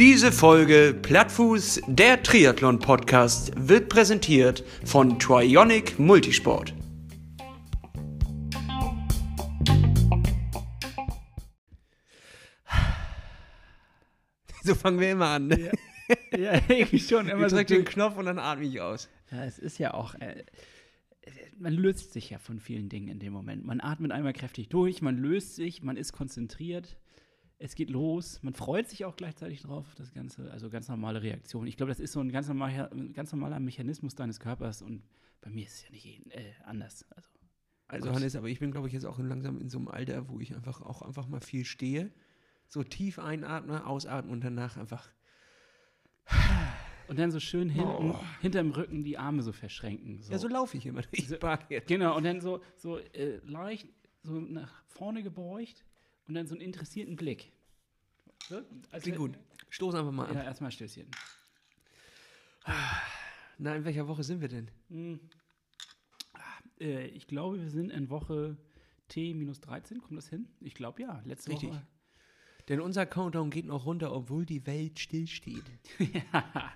Diese Folge Plattfuß, der Triathlon-Podcast, wird präsentiert von Trionic Multisport. So fangen wir immer an. Ne? Ja, ja irgendwie schon. Immer Ich so drücke den Knopf und dann atme ich aus. Ja, es ist ja auch. Äh, man löst sich ja von vielen Dingen in dem Moment. Man atmet einmal kräftig durch, man löst sich, man ist konzentriert, es geht los, man freut sich auch gleichzeitig drauf, das Ganze, also ganz normale Reaktion. Ich glaube, das ist so ein ganz normaler, ganz normaler Mechanismus deines Körpers und bei mir ist es ja nicht äh, anders. Also, Also Gott. Hannes, aber ich bin, glaube ich, jetzt auch langsam in so einem Alter, wo ich einfach auch einfach mal viel stehe. So tief einatme, ausatme und danach einfach. Und dann so schön hinten, Oh. hinterm Rücken die Arme so verschränken. So. Ja, so laufe ich immer durch So- Park jetzt. Genau, und dann so, so äh, leicht so nach vorne gebeugt und dann so einen interessierten Blick. So, als Klingt gut. Stoß einfach mal an. Ja, erstmal Stößchen. Na, in welcher Woche sind wir denn? Hm. Äh, ich glaube, wir sind in Woche T-13. Kommt das hin? Ich glaube ja. Letzte Richtig. Woche. Denn unser Countdown geht noch runter, obwohl die Welt stillsteht. ja.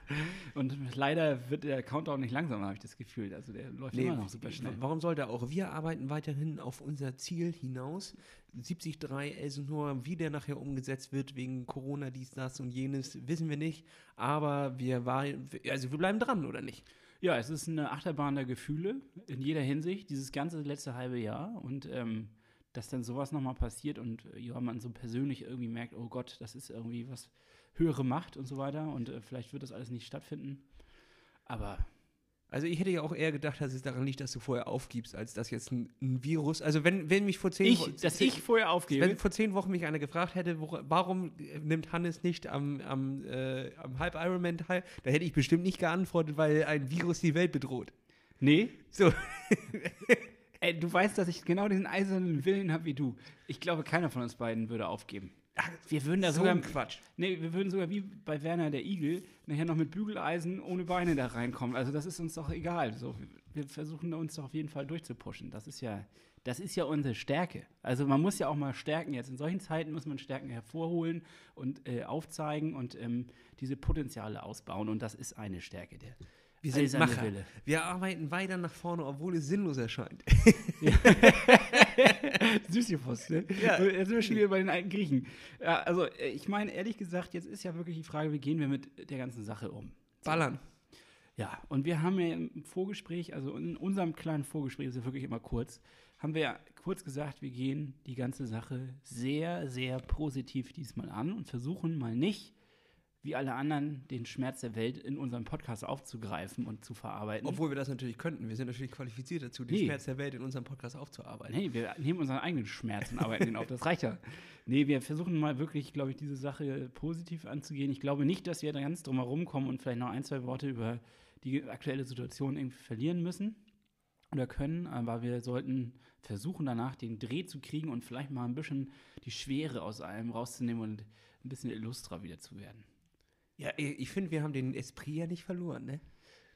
Und leider wird der Countdown nicht langsamer, habe ich das Gefühl. Also der läuft immer noch super schnell. Warum sollte auch? Wir arbeiten weiterhin auf unser Ziel hinaus. 73 Elsenor, wie der nachher umgesetzt wird wegen Corona, dies, das und jenes, wissen wir nicht. Aber wir war, also wir bleiben dran, oder nicht? Ja, es ist eine Achterbahn der Gefühle in jeder Hinsicht, dieses ganze letzte halbe Jahr. Und ähm, dass dann sowas nochmal passiert und äh, ja, man so persönlich irgendwie merkt, oh Gott, das ist irgendwie was höhere Macht und so weiter. Und äh, vielleicht wird das alles nicht stattfinden. Aber Also ich hätte ja auch eher gedacht, dass es daran liegt, dass du vorher aufgibst, als dass jetzt ein, ein Virus. Also wenn, wenn mich vor zehn ich, Wo- dass ich vorher aufgebe. Wenn vor zehn Wochen mich einer gefragt hätte, wo, warum äh, nimmt Hannes nicht am, am, äh, am Halb Ironman teil, da hätte ich bestimmt nicht geantwortet, weil ein Virus die Welt bedroht. nee, So, ey, du weißt, dass ich genau diesen eisernen Willen habe wie du. Ich glaube, keiner von uns beiden würde aufgeben. Wir würden da so sogar Quatsch. Nee, wir würden sogar wie bei Werner der Igel nachher noch mit Bügeleisen ohne Beine da reinkommen. Also das ist uns doch egal. So, wir versuchen uns doch auf jeden Fall durchzupushen. Das ist ja, das ist ja unsere Stärke. Also man muss ja auch mal Stärken jetzt. In solchen Zeiten muss man Stärken hervorholen und äh, aufzeigen und ähm, diese Potenziale ausbauen. Und das ist eine Stärke der. Wir sind eiserne Macher. Wille. Wir arbeiten weiter nach vorne, obwohl es sinnlos erscheint. Sisyphus, ne? Ja. Jetzt sind wir schon wieder bei den alten Griechen. Ja, also äh, ich meine, ehrlich gesagt, jetzt ist ja wirklich die Frage, wie gehen wir mit der ganzen Sache um? Ballern. Ja, und wir haben ja im Vorgespräch, also in unserem kleinen Vorgespräch, das ist ja wirklich immer kurz, haben wir ja kurz gesagt, wir gehen die ganze Sache sehr, sehr positiv diesmal an und versuchen mal nicht, wie alle anderen, den Schmerz der Welt in unserem Podcast aufzugreifen und zu verarbeiten. Obwohl wir das natürlich könnten. Wir sind natürlich qualifiziert dazu, den Nee. Schmerz der Welt in unserem Podcast aufzuarbeiten. Nee, wir nehmen unseren eigenen Schmerz und arbeiten ihn auf. Das reicht ja. Nee, wir versuchen mal wirklich, glaube ich, diese Sache positiv anzugehen. Ich glaube nicht, dass wir da ganz drum herum kommen und vielleicht noch ein, zwei Worte über die aktuelle Situation irgendwie verlieren müssen oder können, aber wir sollten versuchen, danach den Dreh zu kriegen und vielleicht mal ein bisschen die Schwere aus allem rauszunehmen und ein bisschen illustra wieder zu werden. Ja, ich finde, wir haben den Esprit ja nicht verloren, ne?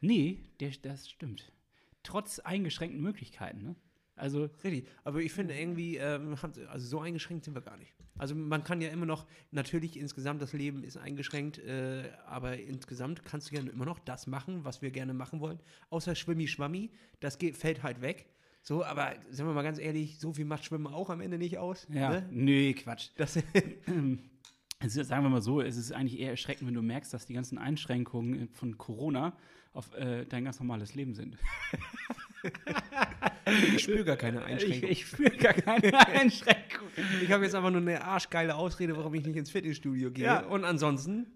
Nee, der, das stimmt. Trotz eingeschränkten Möglichkeiten, ne? Also, Richtig. Aber ich finde irgendwie, ähm, also so eingeschränkt sind wir gar nicht. Also man kann ja immer noch, natürlich insgesamt das Leben ist eingeschränkt, äh, aber insgesamt kannst du ja immer noch das machen, was wir gerne machen wollen. Außer Schwimmi-Schwammi, das geht, fällt halt weg. So, aber sind wir mal ganz ehrlich, so viel macht Schwimmen auch am Ende nicht aus. ja. Ne? Nee, Quatsch. Das, Also sagen wir mal so, es ist eigentlich eher erschreckend, wenn du merkst, dass die ganzen Einschränkungen von Corona auf äh, dein ganz normales Leben sind. ich spüre gar keine Ich, Einschränkung. Ich, ich spüre gar keine Einschränkung. habe jetzt einfach nur eine arschgeile Ausrede, warum ich nicht ins Fitnessstudio gehe. Ja. Und ansonsten,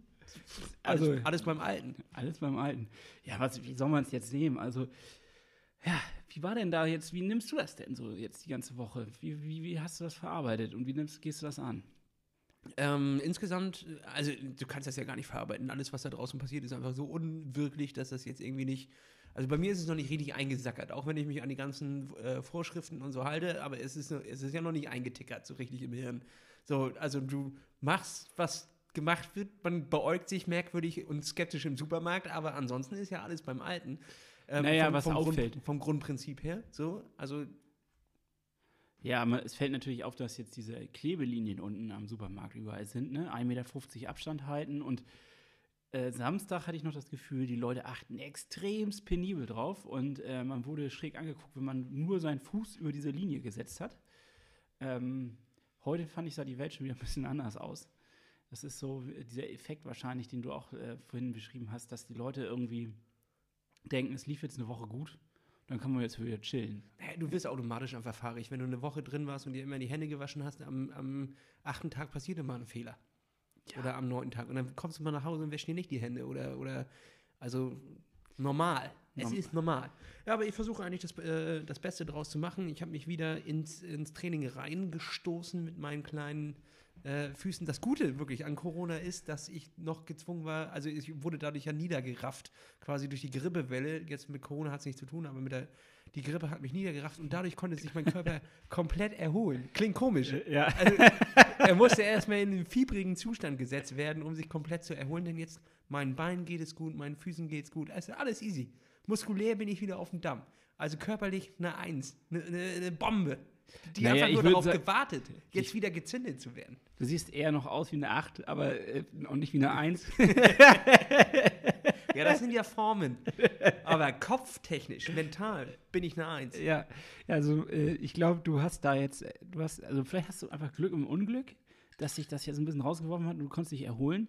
alles, Also- alles beim Alten. Alles beim Alten. Ja, was, wie soll man es jetzt nehmen? Also, ja, wie war denn da jetzt, wie nimmst du das denn so jetzt die ganze Woche? Wie, wie, wie hast du das verarbeitet und wie nimmst, gehst du das an? Ähm, insgesamt, also du kannst das ja gar nicht verarbeiten. Alles, was da draußen passiert, ist einfach so unwirklich, dass das jetzt irgendwie nicht. Also bei mir ist es noch nicht richtig eingesackert, auch wenn ich mich an die ganzen äh, Vorschriften und so halte, aber es ist, es ist ja noch nicht eingetickert, so richtig im Hirn. So, also du machst, was gemacht wird, man beäugt sich merkwürdig und skeptisch im Supermarkt, aber ansonsten ist ja alles beim Alten. Ähm, Naja, vom, was vom auffällt. Grund, vom Grundprinzip her, so, also Ja, es fällt natürlich auf, dass jetzt diese Klebelinien unten am Supermarkt überall sind, ne? 1,50 Meter Abstand halten und äh, Samstag hatte ich noch das Gefühl, die Leute achten extremst penibel drauf und äh, man wurde schräg angeguckt, wenn man nur seinen Fuß über diese Linie gesetzt hat. Ähm, heute fand ich, sah die Welt schon wieder ein bisschen anders aus. Das ist so dieser Effekt wahrscheinlich, den du auch äh, vorhin beschrieben hast, dass die Leute irgendwie denken, es lief jetzt eine Woche gut, dann kann man jetzt wieder chillen. Hä, Du wirst automatisch einfach fahrig. Wenn du eine Woche drin warst und dir immer die Hände gewaschen hast, am, am achten Tag passiert immer ein Fehler. Oder am neunten Tag. Und dann kommst du mal nach Hause und wäschst dir nicht die Hände. Oder, oder also normal. Es Norm- ist normal. Ja, aber ich versuche eigentlich das, äh, das Beste draus zu machen. Ich habe mich wieder ins, ins Training reingestoßen mit meinen kleinen äh, Füßen. Das Gute wirklich an Corona ist, dass ich noch gezwungen war, also ich wurde dadurch ja niedergerafft, quasi durch die Grippewelle. Jetzt mit Corona hat es nichts zu tun, aber mit der, die Grippe hat mich niedergerafft und dadurch konnte sich mein Körper komplett erholen. Klingt komisch. Ja. Also, er musste erstmal in einen fiebrigen Zustand gesetzt werden, um sich komplett zu erholen, denn jetzt meinen Beinen geht es gut, meinen Füßen geht es gut. Also alles easy. Muskulär bin ich wieder auf dem Damm. Also körperlich eine Eins, eine, eine, eine Bombe. Die Naja, einfach ich nur darauf gewartet, jetzt wieder gezündet zu werden. Du siehst eher noch aus wie eine 8, aber äh, nicht wie eine 1. Ja, das sind ja Formen. Aber kopftechnisch, mental bin ich eine Eins. ja, also äh, ich glaube, du hast da jetzt, äh, du hast, also vielleicht hast du einfach Glück im Unglück, dass sich das jetzt ein bisschen rausgeworfen hat und du konntest dich erholen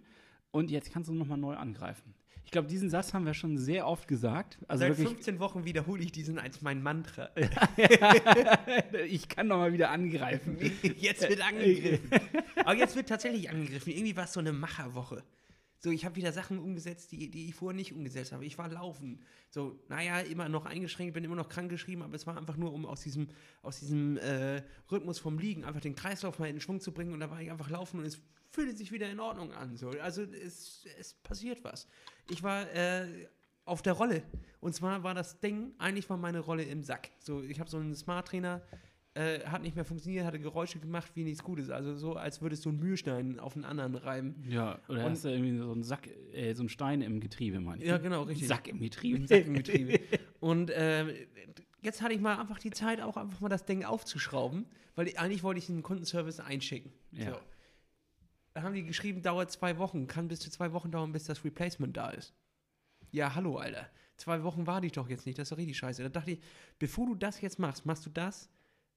und jetzt kannst du nochmal neu angreifen. Ich glaube, diesen Satz haben wir schon sehr oft gesagt. Also Seit wirklich, 15 Wochen wiederhole ich diesen als mein Mantra. ich kann nochmal wieder angreifen. Jetzt wird angegriffen. Aber jetzt wird tatsächlich angegriffen. Irgendwie war es so eine Macherwoche. So, ich habe wieder Sachen umgesetzt, die, die ich vorher nicht umgesetzt habe. Ich war laufen. So, naja, immer noch eingeschränkt, bin immer noch krankgeschrieben, aber es war einfach nur, um aus diesem, aus diesem äh, Rhythmus vom Liegen einfach den Kreislauf mal in Schwung zu bringen. Und da war ich einfach laufen und es fühlte sich wieder in Ordnung an. So. Also es, es passiert was. Ich war äh, auf der Rolle. Und zwar war das Ding, eigentlich war meine Rolle im Sack. So, ich habe so einen Smart Trainer, äh, hat nicht mehr funktioniert, hatte Geräusche gemacht wie nichts Gutes. Also so, als würdest du einen Mühlstein auf einen anderen reiben. Ja, oder Und- hast du irgendwie so einen Sack, äh, so einen Stein im Getriebe, meine ich. Ja, genau, richtig. Sack im Getriebe. Sack im Getriebe. Und äh, jetzt hatte ich mal einfach die Zeit, auch einfach mal das Ding aufzuschrauben, weil ich, eigentlich wollte ich einen Kundenservice einschicken. Ja. So. Da haben die geschrieben, dauert zwei Wochen, kann bis zu zwei Wochen dauern, bis das Replacement da ist. Ja, hallo, Alter. Zwei Wochen warte ich doch jetzt nicht, das ist doch richtig scheiße. Da dachte ich, bevor du das jetzt machst, machst du das,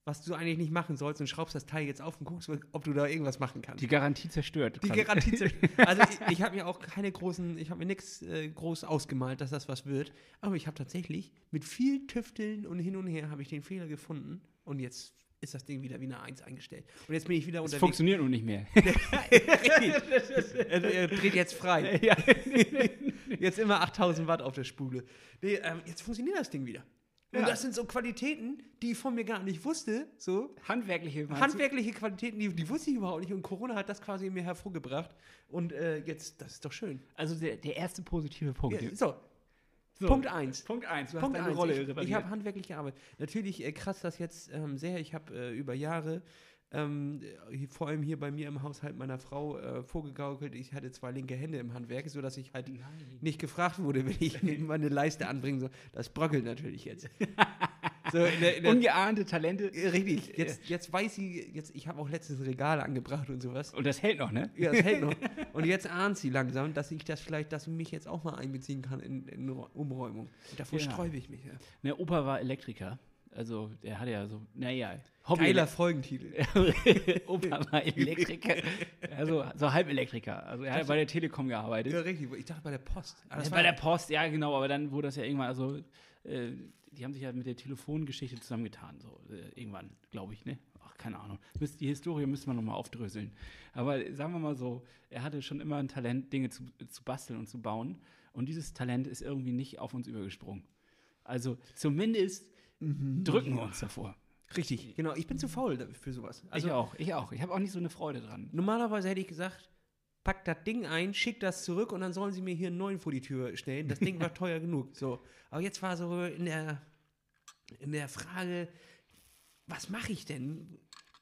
was du eigentlich nicht machen sollst und schraubst das Teil jetzt auf und guckst, ob du da irgendwas machen kannst. Die Garantie zerstört. Die. Garantie zerstört. Also ich, ich habe mir auch keine großen, ich habe mir nichts äh, groß ausgemalt, dass das was wird. Aber ich habe tatsächlich mit viel Tüfteln und hin und her habe ich den Fehler gefunden und jetzt ist das Ding wieder wie eine Eins eingestellt. Und jetzt bin ich wieder Es unterwegs. funktioniert nun nicht mehr. er, er dreht jetzt frei. Jetzt immer 8000 Watt auf der Spule. Nee, ähm, jetzt funktioniert das Ding wieder. Und Ja. das sind so Qualitäten, die ich von mir gar nicht wusste. So, Handwerkliche meinst du? handwerkliche Qualitäten, die, die wusste ich überhaupt nicht. Und Corona hat das quasi in mir hervorgebracht. Und äh, jetzt, das ist doch schön. Also der, der erste positive Punkt. Ja, so, So, Punkt 1. Punkt 1. Du Punkt hast deine eins. Rolle ich, ich habe handwerklich gearbeitet. Natürlich äh, kratzt das jetzt ähm, sehr. Ich habe äh, über Jahre, ähm, äh, vor allem hier bei mir im Haushalt meiner Frau, äh, vorgegaukelt, ich hatte zwei linke Hände im Handwerk, sodass ich halt Nein. nicht gefragt wurde, wenn ich meine Leiste anbringen soll. Das bröckelt natürlich jetzt. so, in der, in der, Ungeahnte Talente. äh, richtig, jetzt, jetzt weiß sie, jetzt, ich habe auch letztens Regale angebracht und sowas. Und das hält noch, ne? Ja, das hält noch. Und jetzt ahnt sie langsam, dass ich das vielleicht, dass sie mich jetzt auch mal einbeziehen kann in, in Umräumung. Und davor Ja. sträube ich mich. Ja. Der Opa war Elektriker. Also der hatte ja so, naja, Geiler Folgentitel. Opa war Elektriker. Also so Halbelektriker. Also er hat bei der Telekom gearbeitet. Ja, richtig. Ich dachte bei der Post. Ah, das Ja, war- bei der Post, ja genau, aber dann wurde das ja irgendwann, also äh, die haben sich ja mit der Telefongeschichte zusammengetan, so äh, irgendwann, glaube ich, ne? Ach, keine Ahnung. Die Historie müsste man nochmal aufdröseln. Aber sagen wir mal so, er hatte schon immer ein Talent, Dinge zu, zu basteln und zu bauen. Und dieses Talent ist irgendwie nicht auf uns übergesprungen. Also zumindest drücken wir uns davor. Richtig, genau. Ich bin zu faul für sowas. Also ich auch, ich auch. Ich habe auch nicht so eine Freude dran. normalerweise hätte ich gesagt, pack das Ding ein, schick das zurück und dann sollen sie mir hier einen neuen vor die Tür stellen. Das Ding war teuer genug. So. Aber jetzt war so in der, in der Frage, was mache ich denn?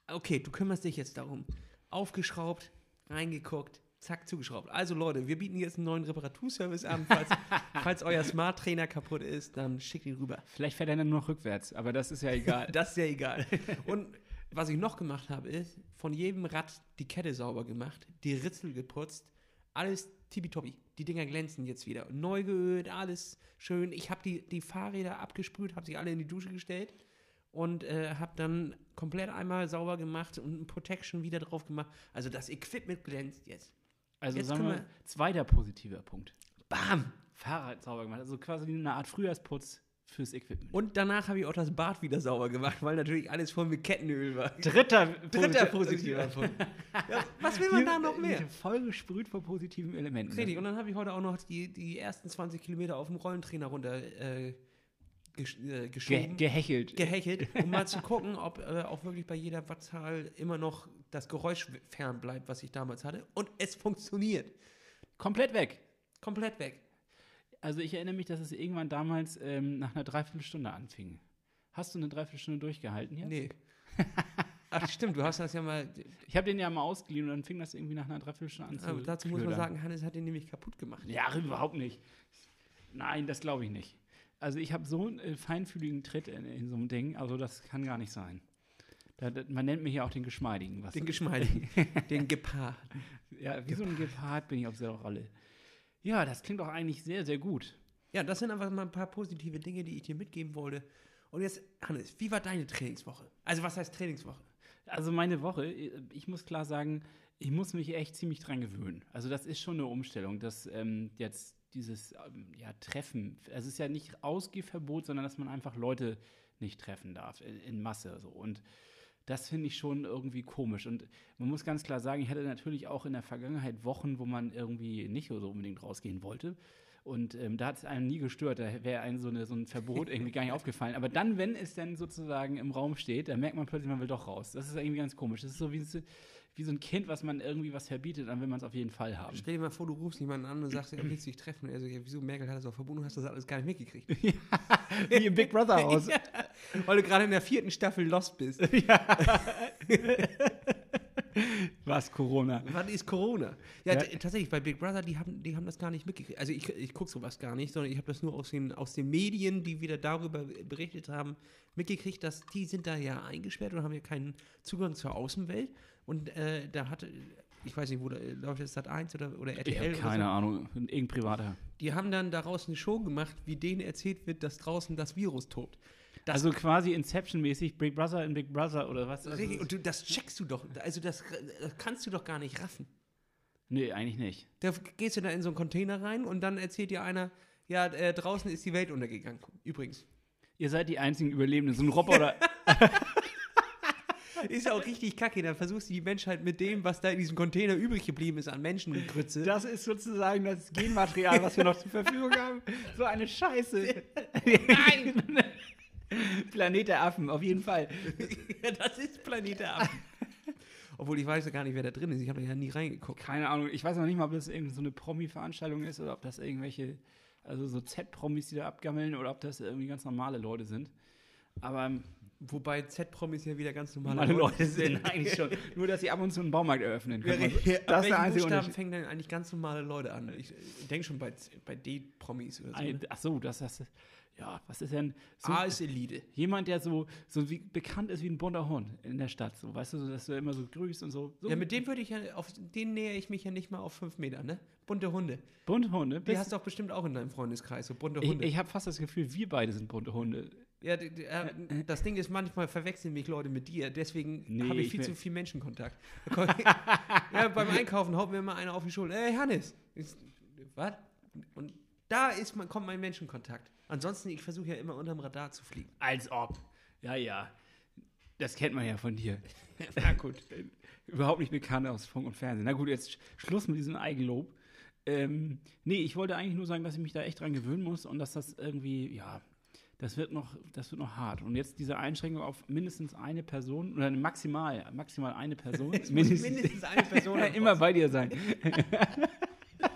Okay, du kümmerst dich jetzt darum. Aufgeschraubt, reingeguckt, zack, zugeschraubt. Also Leute, wir bieten jetzt einen neuen Reparaturservice an. Falls, falls euer Smart Trainer kaputt ist, dann schickt ihn rüber. Vielleicht fährt er dann nur noch rückwärts, aber das ist ja egal. Das ist ja egal. Und was ich noch gemacht habe, ist von jedem Rad die Kette sauber gemacht, die Ritzel geputzt, alles tippitoppi. Die Dinger glänzen jetzt wieder. Neu geölt, alles schön. Ich habe die, die Fahrräder abgesprüht, habe sie alle in die Dusche gestellt und äh, habe dann komplett einmal sauber gemacht und ein Protection wieder drauf gemacht. Also das Equipment glänzt jetzt. Also Jetzt sagen können wir, zweiter positiver Punkt. Bam! Fahrrad sauber gemacht. Also quasi eine Art Frühjahrsputz fürs Equipment. Und danach habe ich auch das Bad wieder sauber gemacht, weil natürlich alles voll mit Kettenöl war. dritter, Dritter positiver Punkt. Ja, was will man da noch mehr? Diese Folge sprüht vor positiven Elementen. Richtig, und dann habe ich heute auch noch die, die ersten 20 Kilometer auf dem Rollentrainer runter äh, gesch äh, Ge geschoben. gehechelt. gehechelt, um mal zu gucken, ob äh, auch wirklich bei jeder Wattzahl immer noch das Geräusch fern bleibt, was ich damals hatte. Und es funktioniert. Komplett weg. Komplett weg. Also ich erinnere mich, dass es irgendwann damals ähm, nach einer Dreiviertelstunde anfing. Hast du eine Dreiviertelstunde durchgehalten jetzt? Nee. Ach stimmt, du hast das ja mal. Ich habe den ja mal ausgeliehen und dann fing das irgendwie nach einer Dreiviertelstunde an zu Aber dazu muss man knödern. sagen, Hannes hat den nämlich kaputt gemacht. Ja, überhaupt nicht. Nein, das glaube ich nicht. Also ich habe so einen äh, feinfühligen Tritt in, in so einem Ding, also das kann gar nicht sein. Da, da, man nennt mich ja auch den Geschmeidigen. Was, Den Geschmeidigen, den Gepaar. ja, wie so ein Gepard bin ich auf der Rolle. Ja, das klingt doch eigentlich sehr, sehr gut. Ja, das sind einfach mal ein paar positive Dinge, die ich dir mitgeben wollte. Und jetzt, Hannes, wie war deine Trainingswoche? Also, was heißt Trainingswoche? Also meine Woche, ich muss klar sagen, ich muss mich echt ziemlich dran gewöhnen. Also das ist schon eine Umstellung, dass ähm, jetzt dieses ähm, ja, Treffen, also es ist ja nicht Ausgehverbot, sondern dass man einfach Leute nicht treffen darf in, in Masse. So. Und das finde ich schon irgendwie komisch. Und man muss ganz klar sagen, ich hatte natürlich auch in der Vergangenheit Wochen, wo man irgendwie nicht so unbedingt rausgehen wollte. Und ähm, da hat es einen nie gestört, da wäre einem so, eine, so ein Verbot irgendwie gar nicht aufgefallen. Aber dann, wenn es dann sozusagen im Raum steht, dann merkt man plötzlich, man will doch raus. Das ist irgendwie ganz komisch. Das ist so wie, wie so ein Kind, was man irgendwie was verbietet, dann will man es auf jeden Fall haben. Stell dir mal vor, du rufst jemanden an und sagst, ja, willst du dich treffen? Und er ja, wieso Merkel hat das auch verboten? Du hast das alles gar nicht mitgekriegt. Wie im Big Brother Haus. Ja, weil du gerade in der vierten Staffel Lost bist. Was, Corona? Wann ist Corona? Ja, Ja. tatsächlich, bei Big Brother, die haben, die haben das gar nicht mitgekriegt. Also ich, ich gucke sowas gar nicht, sondern ich habe das nur aus den, aus den Medien, die wieder darüber berichtet haben, mitgekriegt, dass die sind da ja eingesperrt und haben ja keinen Zugang zur Außenwelt. Und äh, da hatte, ich weiß nicht, wo da, läuft das Sat 1 oder, oder Ich RTL habe oder keine so. Ahnung. Irgendein Privater. Die haben dann daraus eine Show gemacht, wie denen erzählt wird, dass draußen das Virus tobt. Das also quasi Inception-mäßig Big Brother in Big Brother oder was? Also, und du, das checkst du doch, also das, das kannst du doch gar nicht raffen. nee, eigentlich nicht. Da gehst du da in so einen Container rein und dann erzählt dir einer, ja, äh, draußen ist die Welt untergegangen. Übrigens. Ihr seid die einzigen Überlebenden. So ein Roboter. Ist ja auch richtig kacke. Dann versuchst du die Menschheit mit dem, was da in diesem Container übrig geblieben ist, an Menschengrütze. Das ist sozusagen das Genmaterial, was wir noch zur Verfügung haben. So eine Scheiße. Nein! Planet der Affen, auf jeden Fall. Ja, das ist Planet der Affen. Obwohl ich weiß ja gar nicht, wer da drin ist. Ich habe ja nie reingeguckt. Keine Ahnung, ich weiß noch nicht mal, ob das irgendwie so eine Promi-Veranstaltung ist oder ob das irgendwelche, also so Z-Promis, die da abgammeln oder ob das irgendwie ganz normale Leute sind. Aber ähm, Wobei Z-Promis ja wieder ganz normale, normale Leute sind eigentlich schon. Nur, dass sie ab und zu einen Baumarkt eröffnen können. ja, das ist der einzige Unterschied. fängen denn eigentlich ganz normale Leute an? Ich, denke schon bei, bei D-Promis oder so. Ein- Ne? Ach so, das ist, ja, was ist denn so A ist Elite. jemand, der so, so wie, bekannt ist wie ein bunter Hund in der Stadt, so, weißt du, so, dass du immer so grüßt und so. so Ja, mit dem würde ich ja, auf den nähere ich mich ja nicht mal auf fünf Meter, ne? Bunte Hunde. bunte Hunde. Die hast du doch bestimmt auch in deinem Freundeskreis, so bunte ich Hunde. ich habe fast das Gefühl, wir beide sind bunte Hunde. ja, das Ding ist, manchmal verwechseln mich Leute mit dir, deswegen Nee, habe ich ich viel will- zu viel Menschenkontakt. ja, beim Einkaufen haut mir immer einer auf die Schulter. Ey, Hannes! Ich- Was? Und da ist man, kommt mein Menschenkontakt. Ansonsten, ich versuche ja immer unterm Radar zu fliegen. Als ob. Ja, ja. Das kennt man ja von dir. Na gut. Überhaupt nicht bekannt aus Funk und Fernsehen. Na gut, jetzt Sch- Schluss mit diesem Eigenlob. Ähm, nee, ich wollte eigentlich nur sagen, dass ich mich da echt dran gewöhnen muss und dass das irgendwie, ja, das wird noch, das wird noch hart. Und jetzt diese Einschränkung auf mindestens eine Person oder maximal, maximal eine Person. Es muss mindestens eine Person immer bei dir sein.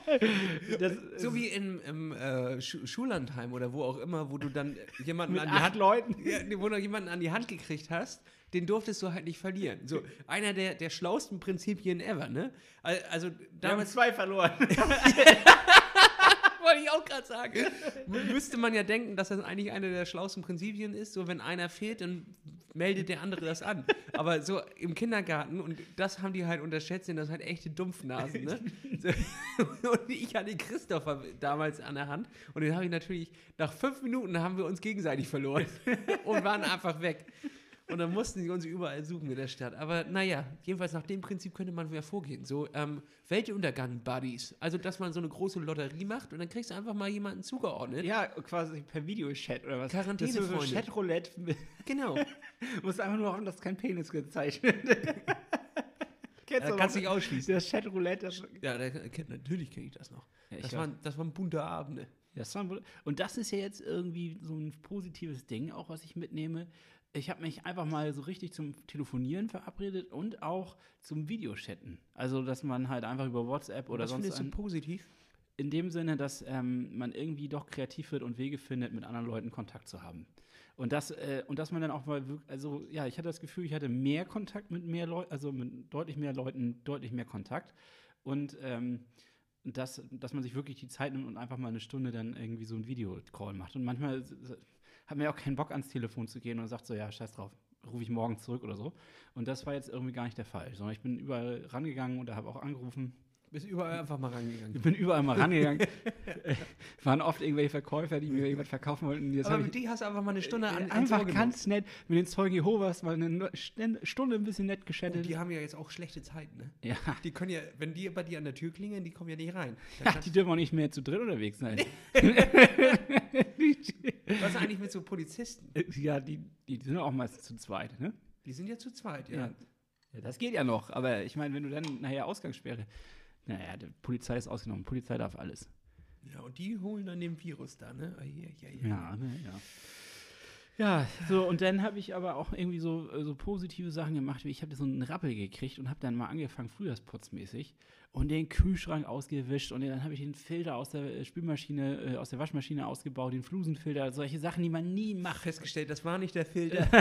das, So wie im, im äh, Schu Schullandheim oder wo auch immer, wo du dann jemanden an die Hand Leuten. Ja, wo du jemanden an die Hand gekriegt hast, den durftest du halt nicht verlieren. So, einer der, der schlausten Prinzipien ever, ne? Al- Also Wir haben damals zwei verloren. wollte ich auch gerade sagen. Müsste man ja denken, dass das eigentlich eine der schlausten Prinzipien ist. So, wenn einer fehlt, dann meldet der andere das an. Aber so im Kindergarten, und das haben die halt unterschätzt, sind das halt echte Dumpfnasen, ne? So, und ich hatte Christopher damals an der Hand und den habe ich natürlich, nach fünf Minuten haben wir uns gegenseitig verloren und waren einfach weg. Und dann mussten sie uns überall suchen in der Stadt. Aber naja, jedenfalls nach dem Prinzip könnte man wieder vorgehen. So ähm, Weltuntergang-Buddies. Also, dass man so eine große Lotterie macht und dann kriegst du einfach mal jemanden zugeordnet. Ja, quasi per Videochat oder was. Quarantäne-Freunde. Das ist so Chatroulette. Genau. musst einfach nur hoffen, dass kein Penis gezeigt wird. Kennst Ja, du kannst dich ausschließen. Das Chatroulette. Das, Ja, da, natürlich kenne ich das noch. Ja, ich das, waren, das waren bunte Abende. Das war wohl- und das ist ja jetzt irgendwie so ein positives Ding, auch was ich mitnehme. Ich habe mich einfach mal so richtig zum Telefonieren verabredet und auch zum Videochatten. Also, dass man halt einfach über WhatsApp oder Was sonst findest du ein, positiv? in dem Sinne, dass ähm, man irgendwie doch kreativ wird und Wege findet, mit anderen Leuten Kontakt zu haben. Und das, äh, und dass man dann auch mal wirklich, also ja, ich hatte das Gefühl, ich hatte mehr Kontakt mit mehr Leuten, also mit deutlich mehr Leuten, deutlich mehr Kontakt. Und ähm, dass, dass man sich wirklich die Zeit nimmt und einfach mal eine Stunde dann irgendwie so ein Videocall macht. Und manchmal hat ja auch keinen Bock, ans Telefon zu gehen und sagt so, ja, scheiß drauf, rufe ich morgen zurück oder so. Und das war jetzt irgendwie gar nicht der Fall, sondern ich bin überall rangegangen und habe auch angerufen. Bist überall einfach mal rangegangen. Ich bin überall mal rangegangen. Äh, Waren oft irgendwelche Verkäufer, die mir irgendwas verkaufen wollten. Jetzt Aber mit die hast du einfach mal eine Stunde an, ans einfach ganz nett mit den Zeugen Jehovas mal eine Sten- Stunde ein bisschen nett Und geschattet. die haben ja jetzt auch schlechte Zeiten, ne? ja. Die können ja, wenn die bei dir an der Tür klingeln, die kommen ja nicht rein. Da ja, die dürfen auch nicht mehr zu dritt unterwegs sein. Was ist eigentlich mit so Polizisten? ja, die, die sind auch meistens zu zweit, ne? Die sind ja zu zweit, ja. Ja. Das geht ja noch, aber ich meine, wenn du dann nachher Ausgangssperre. Naja, die Polizei ist ausgenommen. Polizei darf alles. Ja, und die holen dann den Virus da, ne? Ah, ja, ja, ja. Ja, ne, ja. Ja, so, und dann habe ich aber auch irgendwie so, äh, so positive Sachen gemacht, wie ich habe so einen Rappel gekriegt und habe dann mal angefangen, frühjahrsputzmäßig, und den Kühlschrank ausgewischt und dann habe ich den Filter aus der äh, Spülmaschine, äh, aus der Waschmaschine ausgebaut, den Flusenfilter, solche Sachen, die man nie macht. Festgestellt, das war nicht der Filter.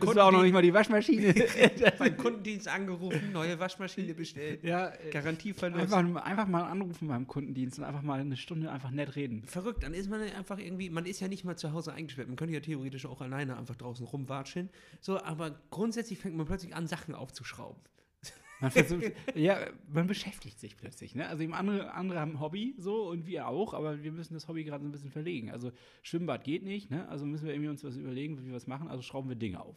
Das war auch noch nicht mal die Waschmaschine. beim Kundendienst angerufen, neue Waschmaschine bestellt. ja, äh, Garantieverlust. einfach, einfach mal anrufen beim Kundendienst und einfach mal eine Stunde einfach nett reden. Verrückt, dann ist man einfach irgendwie, man ist ja nicht mal zu Hause eingesperrt. Man könnte ja theoretisch auch alleine einfach draußen rumwatscheln. So, aber grundsätzlich fängt man plötzlich an, Sachen aufzuschrauben. Man versucht, ja, man beschäftigt sich plötzlich. Ne? Also andere, andere haben ein Hobby so und wir auch, aber wir müssen das Hobby gerade so ein bisschen verlegen. Also Schwimmbad geht nicht, ne? also müssen wir irgendwie uns was überlegen, wie wir was machen. Also schrauben wir Dinge auf.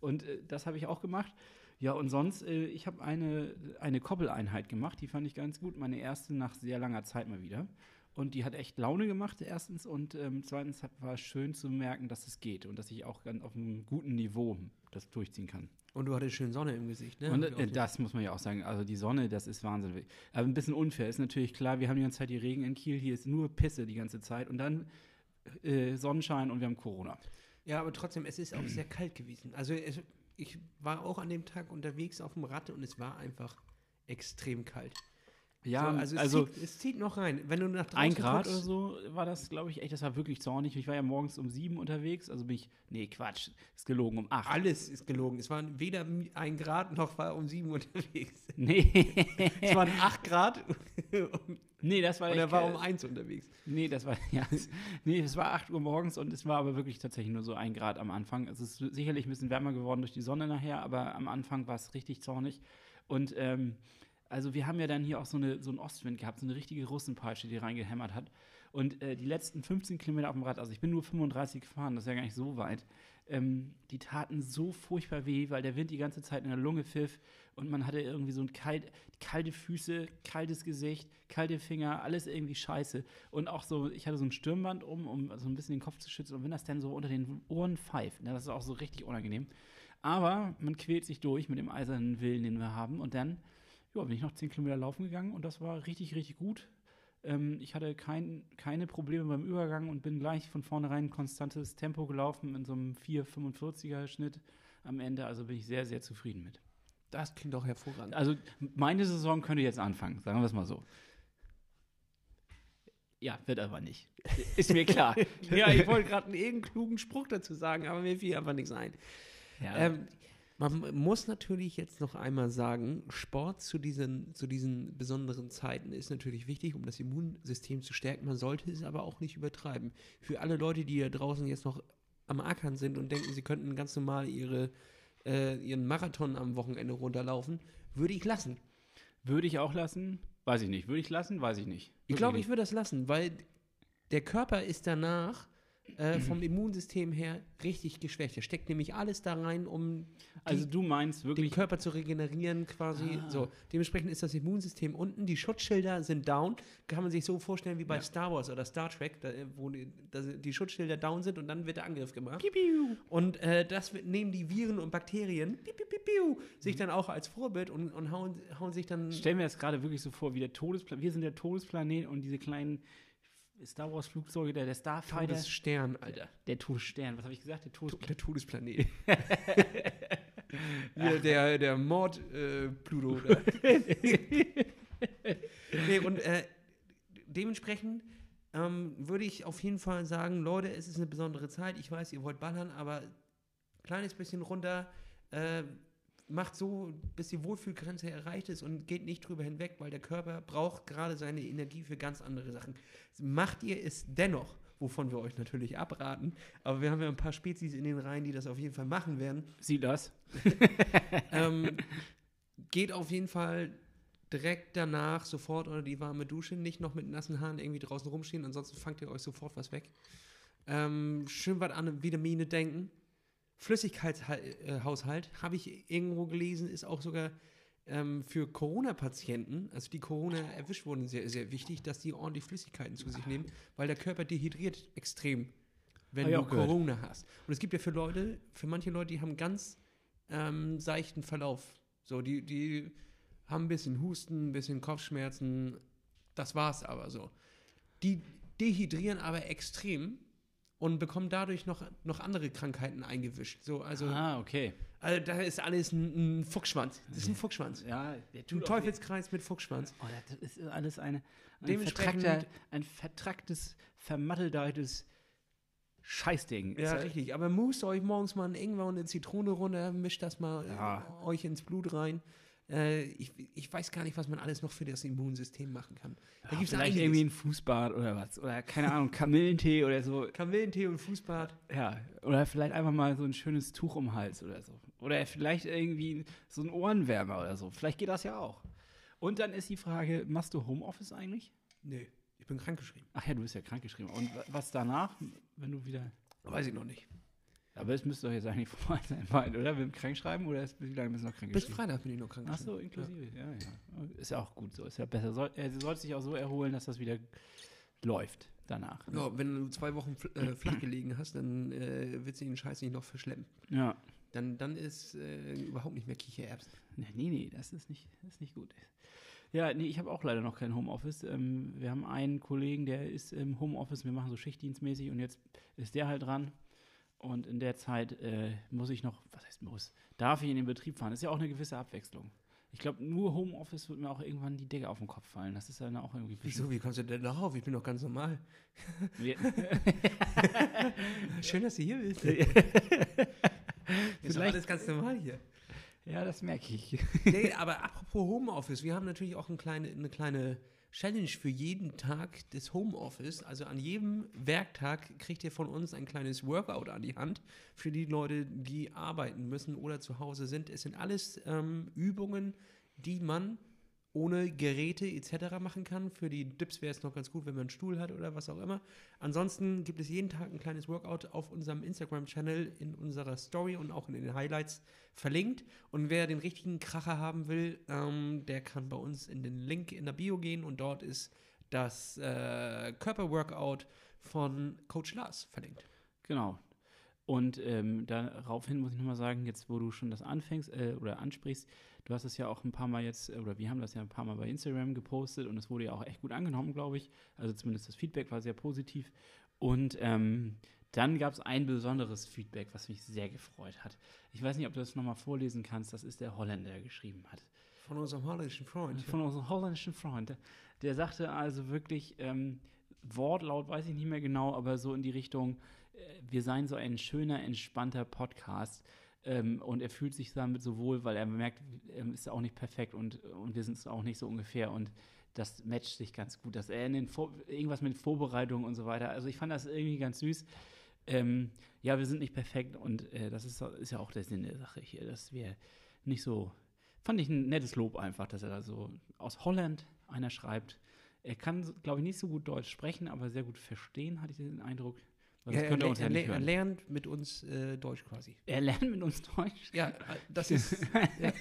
Und äh, das habe ich auch gemacht. Ja, und sonst, äh, ich habe eine, eine Koppeleinheit gemacht, die fand ich ganz gut. Meine erste nach sehr langer Zeit mal wieder. Und die hat echt Laune gemacht, erstens. Und ähm, zweitens war es schön zu merken, dass es geht und dass ich auch ganz auf einem guten Niveau das durchziehen kann. Und du hattest schön Sonne im Gesicht, ne? Und äh, das muss man ja auch sagen. Also die Sonne, das ist Wahnsinn. Aber ein bisschen unfair ist natürlich klar. Wir haben die ganze Zeit die Regen in Kiel. Hier ist nur Pisse die ganze Zeit. Und dann äh, Sonnenschein und wir haben Corona. Ja, aber trotzdem, es ist auch sehr kalt gewesen. Also es, ich war auch an dem Tag unterwegs auf dem Rad und es war einfach extrem kalt. Ja, so, also, es, also zieht, es zieht noch rein. Wenn du nach ein Grad guckst, oder so war das, glaube ich, echt. Das war wirklich zornig. Ich war ja morgens um sieben unterwegs. Also bin ich, nee, Quatsch, ist gelogen, um acht. Alles ist gelogen. Es waren weder ein Grad noch war um sieben unterwegs. Nee, Es waren acht Grad nee, das war und er war um eins unterwegs. Nee, das war, ja, nee, es war 8 Uhr morgens und es war aber wirklich tatsächlich nur so ein Grad am Anfang. Es ist sicherlich ein bisschen wärmer geworden durch die Sonne nachher, aber am Anfang war es richtig zornig. Und ähm, also wir haben ja dann hier auch so, eine, so einen Ostwind gehabt, so eine richtige Russenpeitsche, die reingehämmert hat. Und äh, die letzten 15 Kilometer auf dem Rad, also ich bin nur 35 gefahren, das ist ja gar nicht so weit, ähm, die taten so furchtbar weh, weil der Wind die ganze Zeit in der Lunge pfiff und man hatte irgendwie so ein kalt, kalte Füße, kaltes Gesicht, kalte Finger, alles irgendwie scheiße. Und auch so, ich hatte so ein Stirnband um, um so ein bisschen den Kopf zu schützen. Und wenn das dann so unter den Ohren pfeift, ne, das ist auch so richtig unangenehm. Aber man quält sich durch mit dem eisernen Willen, den wir haben. Und dann ja, bin ich noch 10 Kilometer laufen gegangen und das war richtig, richtig gut. Ähm, ich hatte kein, keine Probleme beim Übergang und bin gleich von vornherein ein konstantes Tempo gelaufen in so einem 4,45er Schnitt am Ende. Also bin ich sehr, sehr zufrieden mit. Das klingt doch hervorragend. Also meine Saison könnte jetzt anfangen, sagen wir es mal so. Ja, wird aber nicht. Ist mir klar. ja, ich wollte gerade einen irgendeinen klugen Spruch dazu sagen, aber mir fiel einfach nichts ein. Ja. Ähm, man muss natürlich jetzt noch einmal sagen, Sport zu diesen, zu diesen besonderen Zeiten ist natürlich wichtig, um das Immunsystem zu stärken. Man sollte es aber auch nicht übertreiben. Für alle Leute, die da draußen jetzt noch am Ackern sind und denken, sie könnten ganz normal ihre, äh, ihren Marathon am Wochenende runterlaufen, würde ich lassen. Würde ich auch lassen? Weiß ich nicht. Würde ich lassen? Weiß ich nicht. Ich glaube, ich würde das lassen, weil der Körper ist danach äh, vom Immunsystem her richtig geschwächt. Er steckt nämlich alles da rein, um die, Also du meinst den wirklich. Körper zu regenerieren quasi. Ah. So, dementsprechend ist das Immunsystem unten, die Schutzschilder sind down. Kann man sich so vorstellen wie bei Ja. Star Wars oder Star Trek, da, wo die, da die Schutzschilder down sind und dann wird der Angriff gemacht. Piu. Und äh, das nehmen die Viren und Bakterien piu, piu, sich Mhm. dann auch als Vorbild und, und hauen, hauen sich dann. Stell mir das gerade wirklich so vor, wie der Todesplanet. Wir sind der Todesplanet und diese kleinen Star Wars Flugzeuge, der, der Starfighter, Todesstern, Alter. der Todesstern. Was habe ich gesagt? Der Todesplanet. Der Todesplanet. Hier, der, der Mord äh, Pluto. Nee, und äh, dementsprechend ähm, würde ich auf jeden Fall sagen, Leute, es ist eine besondere Zeit. Ich weiß, ihr wollt ballern, aber kleines bisschen runter. Äh, macht so, bis die Wohlfühlgrenze erreicht ist und geht nicht drüber hinweg, weil der Körper braucht gerade seine Energie für ganz andere Sachen. Macht ihr es dennoch, wovon wir euch natürlich abraten, aber wir haben ja ein paar Spezies in den Reihen, die das auf jeden Fall machen werden, Sieh das. ähm, geht auf jeden Fall direkt danach sofort unter die warme Dusche, nicht noch mit nassen Haaren irgendwie draußen rumstehen, ansonsten fangt ihr euch sofort was weg. Ähm, schön was an Vitamine denken. Flüssigkeitshaushalt, habe ich irgendwo gelesen, ist auch sogar ähm, für Corona-Patienten, also die Corona erwischt wurden, sehr, sehr wichtig, dass die ordentlich Flüssigkeiten zu sich nehmen, weil der Körper dehydriert extrem, wenn du gehört. Corona hast. Und es gibt ja für Leute, für manche Leute, die haben ganz ähm, seichten Verlauf. So, die, die haben ein bisschen Husten, ein bisschen Kopfschmerzen, das war's aber so. Die dehydrieren aber extrem und bekommen dadurch noch, noch andere Krankheiten eingewischt. So, also, ah, okay. also da ist alles ein, ein Fuchsschwanz. Das ist ein Fuchsschwanz. Ja, der Ein tut Teufelskreis mit Fuchsschwanz. Oh, das ist alles eine, ein, vertrackter, ein vertracktes, vermatteldeutes Scheißding. Ja, Ist richtig. Aber must euch morgens mal ein Ingwer und eine Zitrone runter, mischt das mal Ja. euch ins Blut rein. Äh, ich, ich weiß gar nicht, was man alles noch für das Immunsystem machen kann. Da Ja, gibt's vielleicht einiges. irgendwie ein Fußbad oder was. Oder keine Ahnung, Kamillentee oder so. Kamillentee und Fußbad. Ja, oder vielleicht einfach mal so ein schönes Tuch um den Hals oder so. Oder vielleicht irgendwie so ein Ohrenwärmer oder so. Vielleicht geht das ja auch. Und dann ist die Frage, machst du Homeoffice eigentlich? Nee, ich bin krankgeschrieben. Ach ja, du bist ja krankgeschrieben. Und wa- was danach, wenn du wieder. Weiß ich noch nicht. Aber es müsste doch jetzt eigentlich vorbei sein, bald, oder? Mit dem Krankschreiben oder ist, wie lange bist du noch Bis krankgeschrieben? Freitag bin ich noch Ach krankgeschrieben. so, inklusive. Ja. ja, Ist ja auch gut so. Ist ja besser. Soll, er sollte sich auch so erholen, dass das wieder läuft danach. ne? Ja, wenn du zwei Wochen fl äh, flach gelegen hast, dann äh, wird sie den Scheiß nicht noch verschleppen. Ja. Dann, dann ist äh, überhaupt nicht mehr Kichererbsen. Nee, nee, nee, das ist nicht, das ist nicht gut. Ja, nee, ich habe auch leider noch kein Homeoffice. Ähm, wir haben einen Kollegen, der ist im Homeoffice, wir machen so schichtdienstmäßig und jetzt ist der halt dran. Und in der Zeit äh, muss ich noch, was heißt muss, darf ich in den Betrieb fahren. Das ist ja auch eine gewisse Abwechslung. Ich glaube, nur Homeoffice wird mir auch irgendwann die Decke auf den Kopf fallen. Das ist dann auch irgendwie. ein Wieso, wie kommst du denn darauf? Ich bin doch ganz normal. Schön, dass du hier bist. ist doch Vielleicht- alles ganz normal hier. ja, das merke ich. nee, aber apropos Homeoffice, wir haben natürlich auch eine kleine, eine kleine Challenge für jeden Tag des Homeoffice. Also an jedem Werktag kriegt ihr von uns ein kleines Workout an die Hand für die Leute, die arbeiten müssen oder zu Hause sind. Es sind alles ähm, Übungen, die man ohne Geräte etc. machen kann. Für die Dips wäre es noch ganz gut, wenn man einen Stuhl hat oder was auch immer. Ansonsten gibt es jeden Tag ein kleines Workout auf unserem Instagram-Channel, in unserer Story und auch in den Highlights verlinkt. Und wer den richtigen Kracher haben will, ähm, der kann bei uns in den Link in der Bio gehen und dort ist das äh, Körperworkout von Coach Lars verlinkt. Genau. Und ähm, daraufhin muss ich nochmal sagen, jetzt wo du schon das anfängst äh, oder ansprichst, du hast es ja auch ein paar Mal jetzt, äh, oder wir haben das ja ein paar Mal bei Instagram gepostet und es wurde ja auch echt gut angenommen, glaube ich. Also zumindest das Feedback war sehr positiv. Und ähm, dann gab es ein besonderes Feedback, was mich sehr gefreut hat. Ich weiß nicht, ob du das nochmal vorlesen kannst, das ist der Holländer, der geschrieben hat. Von unserem holländischen Freund. Von unserem holländischen Freund. Der sagte also wirklich, ähm, Wortlaut weiß ich nicht mehr genau, aber so in die Richtung, äh, wir seien so ein schöner, entspannter Podcast. Ähm, und er fühlt sich damit so wohl, weil er merkt, er ist auch nicht perfekt und, und wir sind es auch nicht so ungefähr. Und das matcht sich ganz gut. Dass er in den Vor irgendwas mit Vorbereitung und so weiter. Also ich fand das irgendwie ganz süß. Ähm, ja, wir sind nicht perfekt und äh, das ist, ist ja auch der Sinn der Sache hier, dass wir nicht so. Fand ich ein nettes Lob einfach, dass er da so aus Holland einer schreibt. Er kann, glaube ich, nicht so gut Deutsch sprechen, aber sehr gut verstehen, hatte ich den Eindruck. Weil ja, er, er, er, er, lernt mit uns äh, Deutsch quasi. Er lernt mit uns Deutsch? Ja, das ist. ja.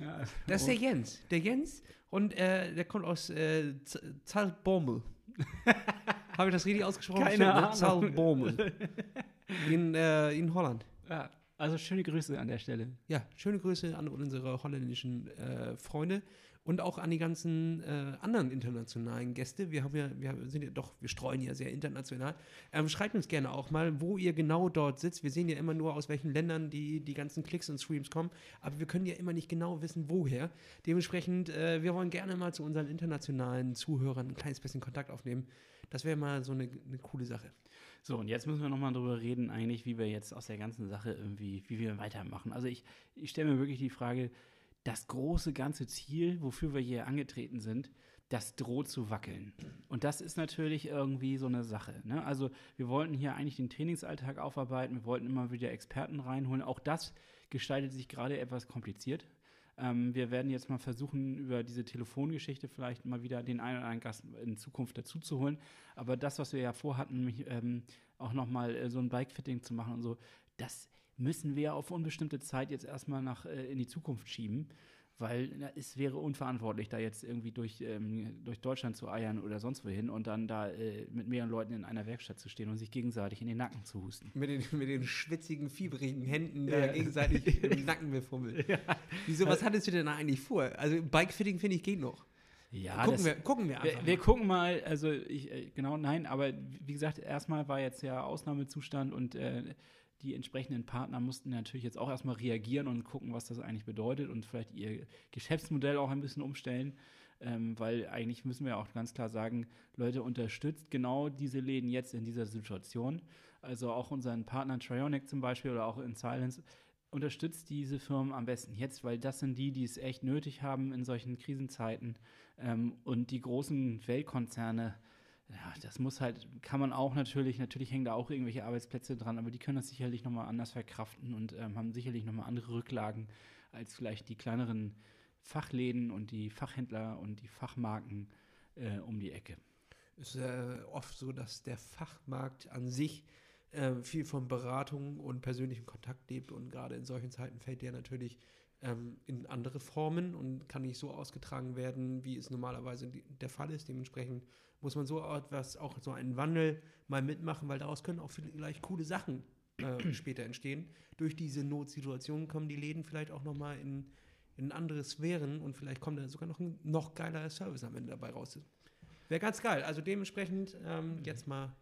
Ja, das ist der Jens. Der Jens und äh, der kommt aus äh, Zaltbommel. Habe ich das richtig ausgesprochen? Keine Ahnung. Zaltbommel. In, äh, in Holland. Ja, also schöne Grüße an der Stelle. Ja, schöne Grüße an unsere holländischen äh, Freunde und auch an die ganzen äh, anderen internationalen Gäste. Wir haben ja, wir sind ja doch, wir streuen ja sehr international. Ähm, schreibt uns gerne auch mal, wo ihr genau dort sitzt. Wir sehen ja immer nur, aus welchen Ländern die, die ganzen Klicks und Streams kommen, aber wir können ja immer nicht genau wissen, woher. Dementsprechend, äh, wir wollen gerne mal zu unseren internationalen Zuhörern ein kleines bisschen Kontakt aufnehmen. Das wäre mal so eine, eine coole Sache. So, und jetzt müssen wir nochmal drüber reden, eigentlich, wie wir jetzt aus der ganzen Sache irgendwie, wie wir weitermachen. Also ich, ich stelle mir wirklich die Frage, das große ganze Ziel, wofür wir hier angetreten sind, das droht zu wackeln. Und das ist natürlich irgendwie so eine Sache. Ne? Also wir wollten hier eigentlich den Trainingsalltag aufarbeiten, wir wollten immer wieder Experten reinholen. Auch das gestaltet sich gerade etwas kompliziert. Ähm, wir werden jetzt mal versuchen, über diese Telefongeschichte vielleicht mal wieder den einen oder anderen Gast in Zukunft dazu zu holen. Aber das, was wir ja vorhatten, nämlich ähm, auch nochmal äh, so ein Bike-Fitting zu machen und so, das müssen wir auf unbestimmte Zeit jetzt erstmal nach, äh, in die Zukunft schieben, weil na, es wäre unverantwortlich, da jetzt irgendwie durch, ähm, durch Deutschland zu eiern oder sonst wohin und dann da äh, mit mehreren Leuten in einer Werkstatt zu stehen und sich gegenseitig in den Nacken zu husten. Mit den, mit den schwitzigen, fieberigen Händen ja. da gegenseitig im Nacken befummeln. Ja. Wieso, was hattest du denn da eigentlich vor? Also Bikefitting, finde ich, geht noch. Ja, gucken, das, wir, gucken wir einfach. Wir, wir gucken mal, also ich, äh, genau, nein, aber wie gesagt, erstmal war jetzt ja Ausnahmezustand und äh, die entsprechenden Partner mussten natürlich jetzt auch erstmal reagieren und gucken, was das eigentlich bedeutet und vielleicht ihr Geschäftsmodell auch ein bisschen umstellen. Ähm, weil eigentlich müssen wir auch ganz klar sagen, Leute, unterstützt genau diese Läden jetzt in dieser Situation. Also auch unseren Partner Trionic zum Beispiel oder auch in Silence, unterstützt diese Firmen am besten jetzt, weil das sind die, die es echt nötig haben in solchen Krisenzeiten. Ähm, und die großen Weltkonzerne, ja, das muss halt, kann man auch natürlich, natürlich hängen da auch irgendwelche Arbeitsplätze dran, aber die können das sicherlich nochmal anders verkraften und ähm, haben sicherlich nochmal andere Rücklagen als vielleicht die kleineren Fachläden und die Fachhändler und die Fachmarken äh, um die Ecke. Es ist äh, oft so, dass der Fachmarkt an sich äh, viel von Beratung und persönlichem Kontakt lebt und gerade in solchen Zeiten fällt der natürlich ähm, in andere Formen und kann nicht so ausgetragen werden, wie es normalerweise der Fall ist. Dementsprechend muss man so etwas, auch so einen Wandel mal mitmachen, weil daraus können auch vielleicht coole Sachen äh, später entstehen. Durch diese Notsituation kommen die Läden vielleicht auch nochmal in, in andere Sphären und vielleicht kommt da sogar noch ein noch geiler Service am Ende dabei raus. Wäre ganz geil. Also dementsprechend ähm, jetzt mal.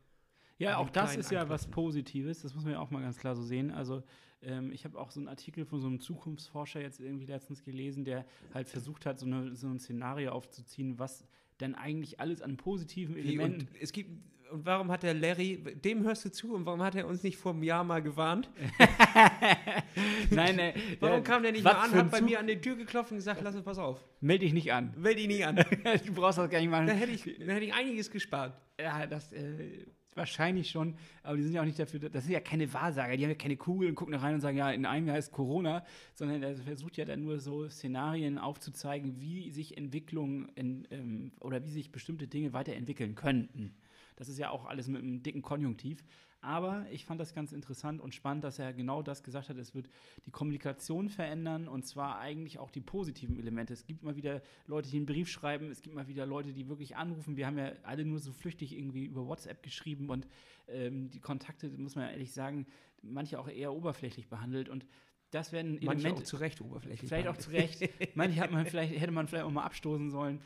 Ja, auch das ist ja was Positives. Das muss man ja auch mal ganz klar so sehen. Also ähm, ich habe auch so einen Artikel von so einem Zukunftsforscher jetzt irgendwie letztens gelesen, der halt versucht hat, so, eine, so ein Szenario aufzuziehen, was denn eigentlich alles an positiven Elementen. Und es gibt und warum hat der Larry, dem hörst du zu und warum hat er uns nicht vor einem Jahr mal gewarnt? nein, nein. Warum kam der nicht mal an, hat bei mir an die Tür geklopft und gesagt, lass uns pass auf. Meld dich nicht an. Meld dich nicht an. du brauchst das gar nicht machen. Dann hätte ich, dann hätte ich einiges gespart. Ja, das, äh, wahrscheinlich schon, aber die sind ja auch nicht dafür, das sind ja keine Wahrsager, die haben ja keine Kugel und gucken da rein und sagen, ja, in einem Jahr ist Corona, sondern er versucht ja dann nur so Szenarien aufzuzeigen, wie sich Entwicklungen ähm, oder wie sich bestimmte Dinge weiterentwickeln könnten. Das ist ja auch alles mit einem dicken Konjunktiv. Aber ich fand das ganz interessant und spannend, dass er genau das gesagt hat. Es wird die Kommunikation verändern und zwar eigentlich auch die positiven Elemente. Es gibt immer wieder Leute, die einen Brief schreiben. Es gibt immer wieder Leute, die wirklich anrufen. Wir haben ja alle nur so flüchtig irgendwie über WhatsApp geschrieben und ähm, die Kontakte, muss man ehrlich sagen, manche auch eher oberflächlich behandelt und das werden Manche Elemente. auch zu Recht oberflächlich. Vielleicht auch zu Recht. Manche hat man vielleicht, hätte man vielleicht auch mal abstoßen sollen.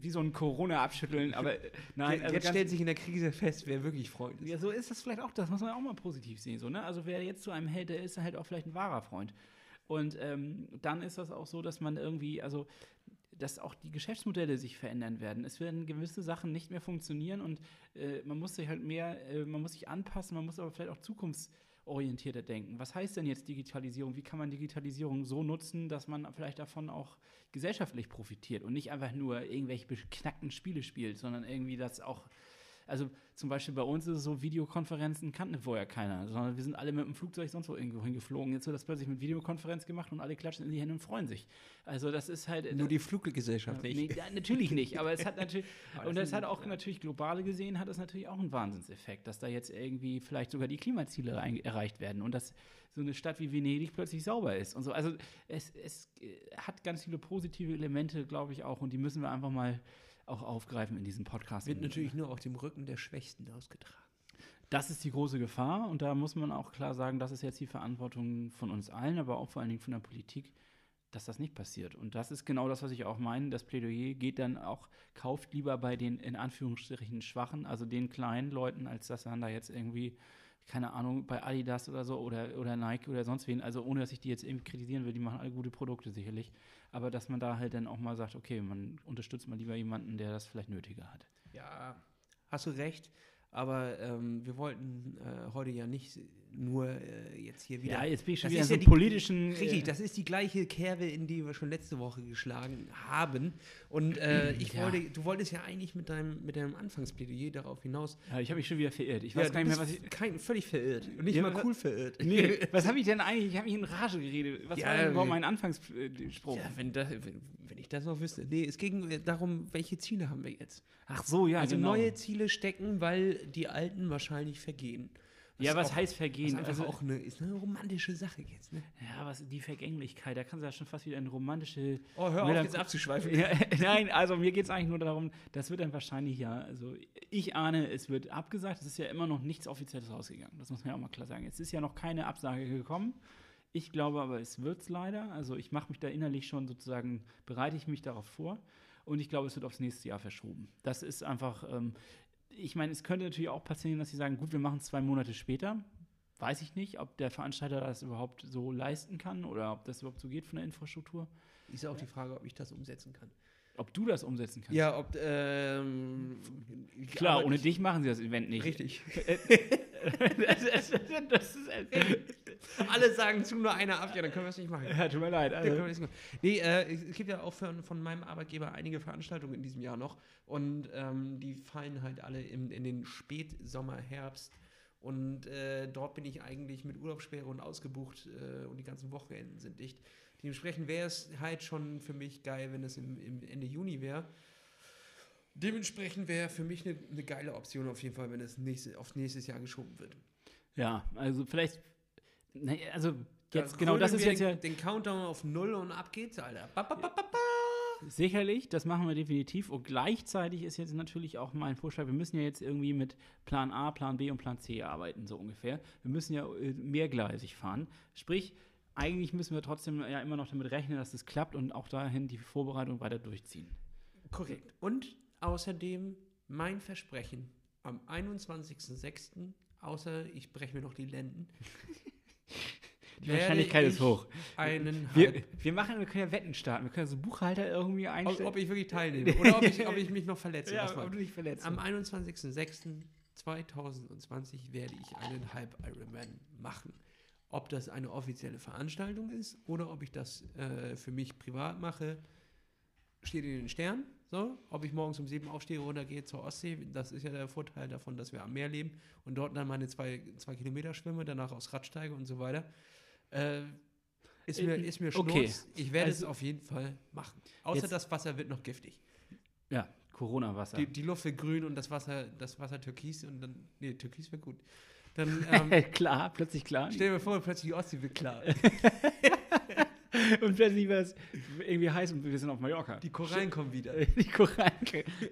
Wie so ein Corona abschütteln. Aber nein. Also jetzt stellt sich in der Krise fest, wer wirklich Freund ist. Ja, so ist das vielleicht auch. Das muss man auch mal positiv sehen. So, ne? Also wer jetzt zu einem hält, der ist halt auch vielleicht ein wahrer Freund. Und ähm, dann ist das auch so, dass man irgendwie, also dass auch die Geschäftsmodelle sich verändern werden. Es werden gewisse Sachen nicht mehr funktionieren und äh, man muss sich halt mehr, äh, man muss sich anpassen, man muss aber vielleicht auch zukunfts orientierter denken. Was heißt denn jetzt Digitalisierung? Wie kann man Digitalisierung so nutzen, dass man vielleicht davon auch gesellschaftlich profitiert und nicht einfach nur irgendwelche beknackten Spiele spielt, sondern irgendwie das auch Also zum Beispiel bei uns ist es so, Videokonferenzen kannte vorher keiner, sondern wir sind alle mit dem Flugzeug sonst wo irgendwo hingeflogen. Jetzt wird das plötzlich mit Videokonferenz gemacht und alle klatschen in die Hände und freuen sich. Also das ist halt. Nur die Fluggesellschaft nicht. Nee, natürlich nicht, aber es hat natürlich, und das hat auch natürlich globale gesehen, hat es natürlich auch einen Wahnsinnseffekt, dass da jetzt irgendwie vielleicht sogar die Klimaziele erreicht werden und dass so eine Stadt wie Venedig plötzlich sauber ist und so. Also es, es hat ganz viele positive Elemente, glaube ich auch, und die müssen wir einfach mal auch aufgreifen in diesem Podcast. Wird natürlich nur auf dem Rücken der Schwächsten ausgetragen. Das ist die große Gefahr und da muss man auch klar sagen, das ist jetzt die Verantwortung von uns allen, aber auch vor allen Dingen von der Politik, dass das nicht passiert. Und das ist genau das, was ich auch meine. Das Plädoyer geht dann auch, kauft lieber bei den in Anführungsstrichen Schwachen, also den kleinen Leuten, als dass man da jetzt irgendwie, keine Ahnung, bei Adidas oder so oder, oder Nike oder sonst wen, also ohne dass ich die jetzt irgendwie kritisieren will, die machen alle gute Produkte sicherlich aber dass man da halt dann auch mal sagt, okay, man unterstützt mal lieber jemanden, der das vielleicht nötiger hat. Ja, hast du recht. Aber ähm, wir wollten äh, heute ja nicht nur äh, jetzt hier wieder. Ja, jetzt bin ich schon wieder so ja die, politischen. Richtig, das ist die gleiche Kerbe, in die wir schon letzte Woche geschlagen haben. Und äh, ich Ja. wollte, du wolltest ja eigentlich mit deinem, mit deinem Anfangsplädoyer darauf hinaus. Ja, ich habe mich schon wieder verirrt. Ich Ja, weiß gar nicht mehr, was ich. Kein, völlig verirrt. Und nicht Ja, mal cool verirrt. Nee, was habe ich denn eigentlich? Ich habe mich in Rage geredet. Was war denn überhaupt mein Anfangsspruch? Ja, wenn, das, wenn, wenn ich das noch wüsste. Nee, es ging äh, darum, welche Ziele haben wir jetzt? Ach so, ja, also genau. neue Ziele stecken, weil die alten wahrscheinlich vergehen. ja, ist was auch- heißt Das vergehen? einfach Also, auch eine, ist eine romantische Sache jetzt. Ne? ja, was die Vergänglichkeit, da kannst du ja schon fast wieder eine romantische. Oh, hör auf, jetzt abzuschweifen. Ja, nein, also mir geht es eigentlich nur darum, das wird dann wahrscheinlich ja, also ich ahne, es wird abgesagt, es ist ja immer noch nichts Offizielles rausgegangen. Das muss man ja auch mal klar sagen. Es ist ja noch keine Absage gekommen. Ich glaube aber, es wird es leider. Also ich mache mich da innerlich schon sozusagen, bereite ich mich darauf vor. Und ich glaube, es wird aufs nächste Jahr verschoben. Das ist einfach, ähm, ich meine, es könnte natürlich auch passieren, dass sie sagen, gut, wir machen es zwei Monate später. Weiß ich nicht, ob der Veranstalter das überhaupt so leisten kann oder ob das überhaupt so geht von der Infrastruktur. Ist ja auch die Frage, ob ich das umsetzen kann. Ob du das umsetzen kannst. Ja, ob, ähm, Klar, ohne ich- dich machen sie das Event nicht. Richtig. Das, das ist, Alle sagen zu, nur einer ab, ja, dann können wir es nicht machen. ja, tut mir leid. Dann können wir Also. Nee, äh, es gibt ja auch von, von meinem Arbeitgeber einige Veranstaltungen in diesem Jahr noch. Und ähm, die fallen halt alle in, in den Spätsommer, Herbst. Und äh, dort bin ich eigentlich mit Urlaubssperre und ausgebucht äh, und die ganzen Wochenenden sind dicht. Dementsprechend wäre es halt schon für mich geil, wenn es im, im Ende Juni wäre. Dementsprechend wäre für mich eine, eine geile Option auf jeden Fall, wenn es nächste, auf nächstes Jahr geschoben wird. ja, also vielleicht, na, also Da jetzt, genau, das ist jetzt ja Den Countdown auf Null und ab geht's, Alter. Ba, ba, ba, sicherlich, das machen wir definitiv. Und gleichzeitig ist jetzt natürlich auch mein Vorschlag, wir müssen ja jetzt irgendwie mit Plan A, Plan B und Plan C arbeiten, so ungefähr. Wir müssen ja äh, mehrgleisig fahren. Sprich, eigentlich müssen wir trotzdem ja immer noch damit rechnen, dass es klappt und auch dahin die Vorbereitung weiter durchziehen. Korrekt. Und außerdem mein Versprechen am 21.06., außer ich breche mir noch die Lenden. Die Wahrscheinlichkeit ist hoch. Einen Wir, Halb, wir machen, wir können ja Wetten starten. Wir können so Buchhalter irgendwie ob, einstellen. ob ich wirklich teilnehme oder ob ich, ob ich mich noch verletze. ja, ob du dich verletzt. Am 21.06.2020 werde ich einen Halb-Ironman machen. Ob das eine offizielle Veranstaltung ist oder ob ich das äh, für mich privat mache, steht in den Sternen. So, ob ich morgens um sieben aufstehe, runtergehe zur Ostsee, das ist ja der Vorteil davon, dass wir am Meer leben und dort dann meine zwei, zwei Kilometer schwimme, danach aufs Rad steige und so weiter. Äh, ist, mir, Äh, ist mir okay. Schnurz. Ich werde Also- es auf jeden Fall machen. Außer Jetzt- das Wasser wird noch giftig. ja, Corona-Wasser. Die, die Luft wird grün und das Wasser, das Wasser türkis und dann, nee, türkis wäre gut. Dann ähm, klar, plötzlich klar. stell dir mal vor, plötzlich die Ostsee wird klar. Und plötzlich wird es irgendwie heiß und wir sind auf Mallorca. Die Korallen kommen wieder. Die Korallen,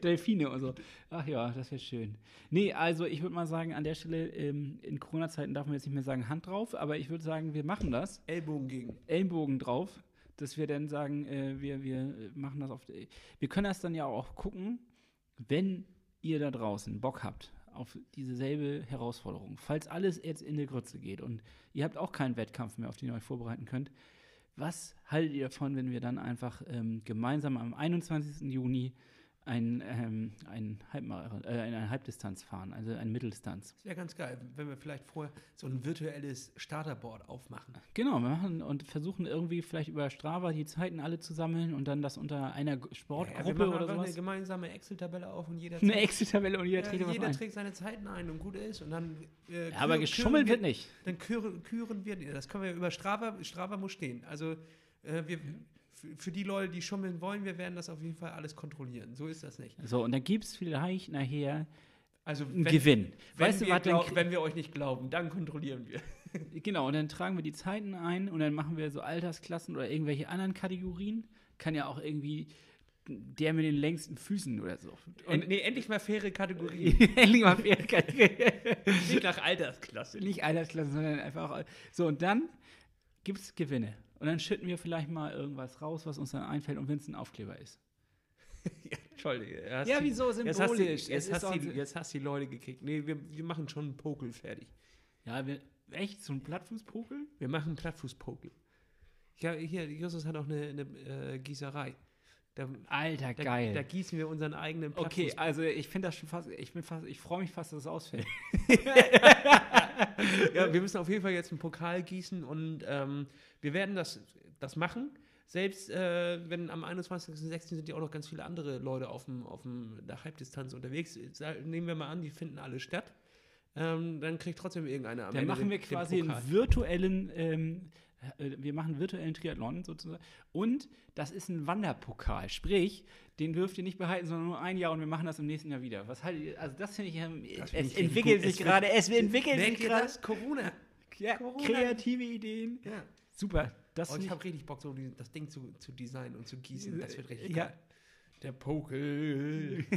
Delfine und so. Ach ja, das wäre schön. Nee, also ich würde mal sagen, an der Stelle, ähm, in Corona-Zeiten darf man jetzt nicht mehr sagen Hand drauf, aber ich würde sagen, wir machen das. Ellbogen gegen. Ellenbogen drauf, dass wir dann sagen, äh, wir, wir machen das auf. Wir können das dann ja auch gucken, wenn ihr da draußen Bock habt auf dieselbe Herausforderung. Falls alles jetzt in die Grütze geht und ihr habt auch keinen Wettkampf mehr, auf den ihr euch vorbereiten könnt, was haltet ihr davon, wenn wir dann einfach ähm, gemeinsam am 21. Juni ein, ähm, ein, Halbmarathon, äh, eine Halbdistanz fahren, also eine Mitteldistanz. Das wäre ganz geil, wenn wir vielleicht vorher so ein virtuelles Starterboard aufmachen. Genau, wir machen und versuchen irgendwie vielleicht über Strava die Zeiten alle zu sammeln und dann das unter einer Sportgruppe ja, machen oder sowas. eine gemeinsame Excel-Tabelle auf und jeder Eine Excel-Tabelle und jeder ja, trägt was jeder ein. trägt seine Zeiten ein und gut ist und dann äh, Ja, aber geschummelt wird nicht. Dann küren, küren wir, das können wir über Strava, Strava muss stehen. Also äh, wir, für, für die Leute, die schummeln wollen, wir werden das auf jeden Fall alles kontrollieren. So ist das nicht. So, und dann gibt es vielleicht nachher Also einen wenn, Gewinn. wenn, weißt du, wir was glaub, wenn wir euch nicht glauben, dann kontrollieren wir. Genau, und dann tragen wir die Zeiten ein und dann machen wir so Altersklassen oder irgendwelche anderen Kategorien. Kann ja auch irgendwie der mit den längsten Füßen oder so. Und, nee, endlich mal faire Kategorien. endlich mal faire Kategorien. nicht nach Altersklasse. Nicht Altersklassen, sondern einfach. So, und dann gibt es Gewinne. Und dann schütten wir vielleicht mal irgendwas raus, was uns dann einfällt und wenn es ein Aufkleber ist. ja, Entschuldige. Ja, die- wieso Jetzt hast, symbolisch? jetzt, hast die, jetzt hast die Leute gekickt. Nee, wir, wir machen schon einen Pokel fertig. Ja, wir, echt? So ein Plattfußpokel? Wir machen einen Plattfußpokel. Ja, hier, Justus hat auch eine, eine äh, Gießerei. Da, Alter, da, geil. da gießen wir unseren eigenen okay, Plattfuß. also ich finde das schon fast, ich bin fast, ich freue mich fast, dass es ausfällt. ja, wir müssen auf jeden Fall jetzt einen Pokal gießen und ähm, wir werden das, das machen. Selbst äh, wenn am 21.06. sind ja auch noch ganz viele andere Leute auf, dem, auf dem, der Halbdistanz unterwegs. Sa- Nehmen wir mal an, die finden alle statt. Ähm, dann kriegt trotzdem irgendeiner am Dann Ende machen den- wir den quasi einen Pokal. virtuellen, ähm, äh, wir machen virtuellen Triathlon sozusagen. Und das ist ein Wanderpokal. Sprich, den dürft ihr nicht behalten, sondern nur ein Jahr und wir machen das im nächsten Jahr wieder. Was haltet ihr? Also das finde ich, ähm, Das es ich richtig entwickelt sich gerade, es entwickelt sich gerade. Corona. Ja, Corona. kreative Ideen. Ja. Super. Das Oh, finde ich habe richtig Bock, so das Ding zu, zu designen und zu gießen. Das wird richtig Ja. geil. Der Pokel.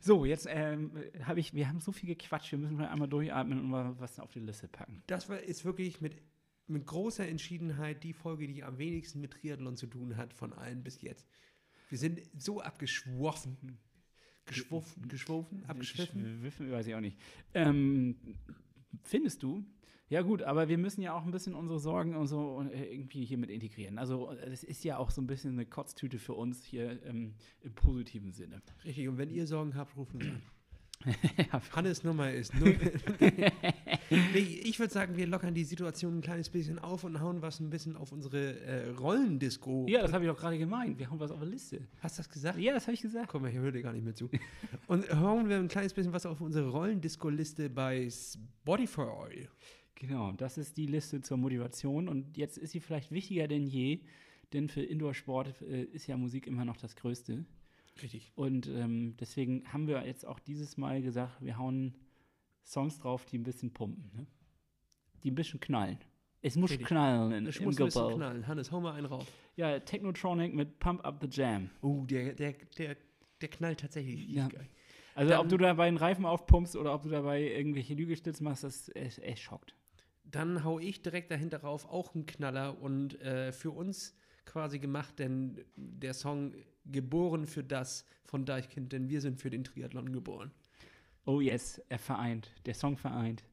So, jetzt ähm, habe ich, wir haben so viel gequatscht, wir müssen mal einmal durchatmen und mal was auf die Liste packen. Das war, ist wirklich mit, mit großer Entschiedenheit die Folge, die am wenigsten mit Triathlon zu tun hat von allen bis jetzt. Wir sind so abgeschwoffen. Geschwoffen, geschwofen, abgeschwiffen. Wiffen, weiß ich auch nicht. Ähm, findest du? Ja gut, aber wir müssen ja auch ein bisschen unsere Sorgen und so irgendwie hier mit integrieren. Also es ist ja auch so ein bisschen eine Kotztüte für uns hier ähm, im positiven Sinne. Richtig, und wenn ihr Sorgen habt, ruft uns an. Ja, Hannes Nummer ist 0. nee, ich würde sagen, wir lockern die Situation ein kleines bisschen auf und hauen was ein bisschen auf unsere äh, Rollendisco. ja, das habe ich doch gerade gemeint. Wir haben was auf der Liste. Hast du das gesagt? Ja, das habe ich gesagt. Komm mal, hier hört ihr gar nicht mehr zu. Und hauen wir ein kleines bisschen was auf unsere Rollendisco-Liste bei Spotify. Genau, das ist die Liste zur Motivation und jetzt ist sie vielleicht wichtiger denn je, denn für Indoor-Sport äh, ist ja Musik immer noch das Größte. Richtig. Und ähm, deswegen haben wir jetzt auch dieses Mal gesagt, wir hauen Songs drauf, die ein bisschen pumpen. Ne? Die ein bisschen knallen. Es muss Richtig. knallen in, Das im muss ein bisschen knallen. Hannes, hau mal einen rauf. Ja, Technotronic mit Pump Up the Jam. Oh, der, der, der, der knallt tatsächlich. Ja. geil. Also Dann- ob du dabei einen Reifen aufpumpst oder ob du dabei irgendwelche Lügestütze machst, das ist echt schockt. Dann hau ich direkt dahinter rauf auch einen Knaller und äh, für uns quasi gemacht, denn der Song Geboren für das von Deichkind, denn wir sind für den Triathlon geboren. Oh yes, er vereint. Der Song vereint.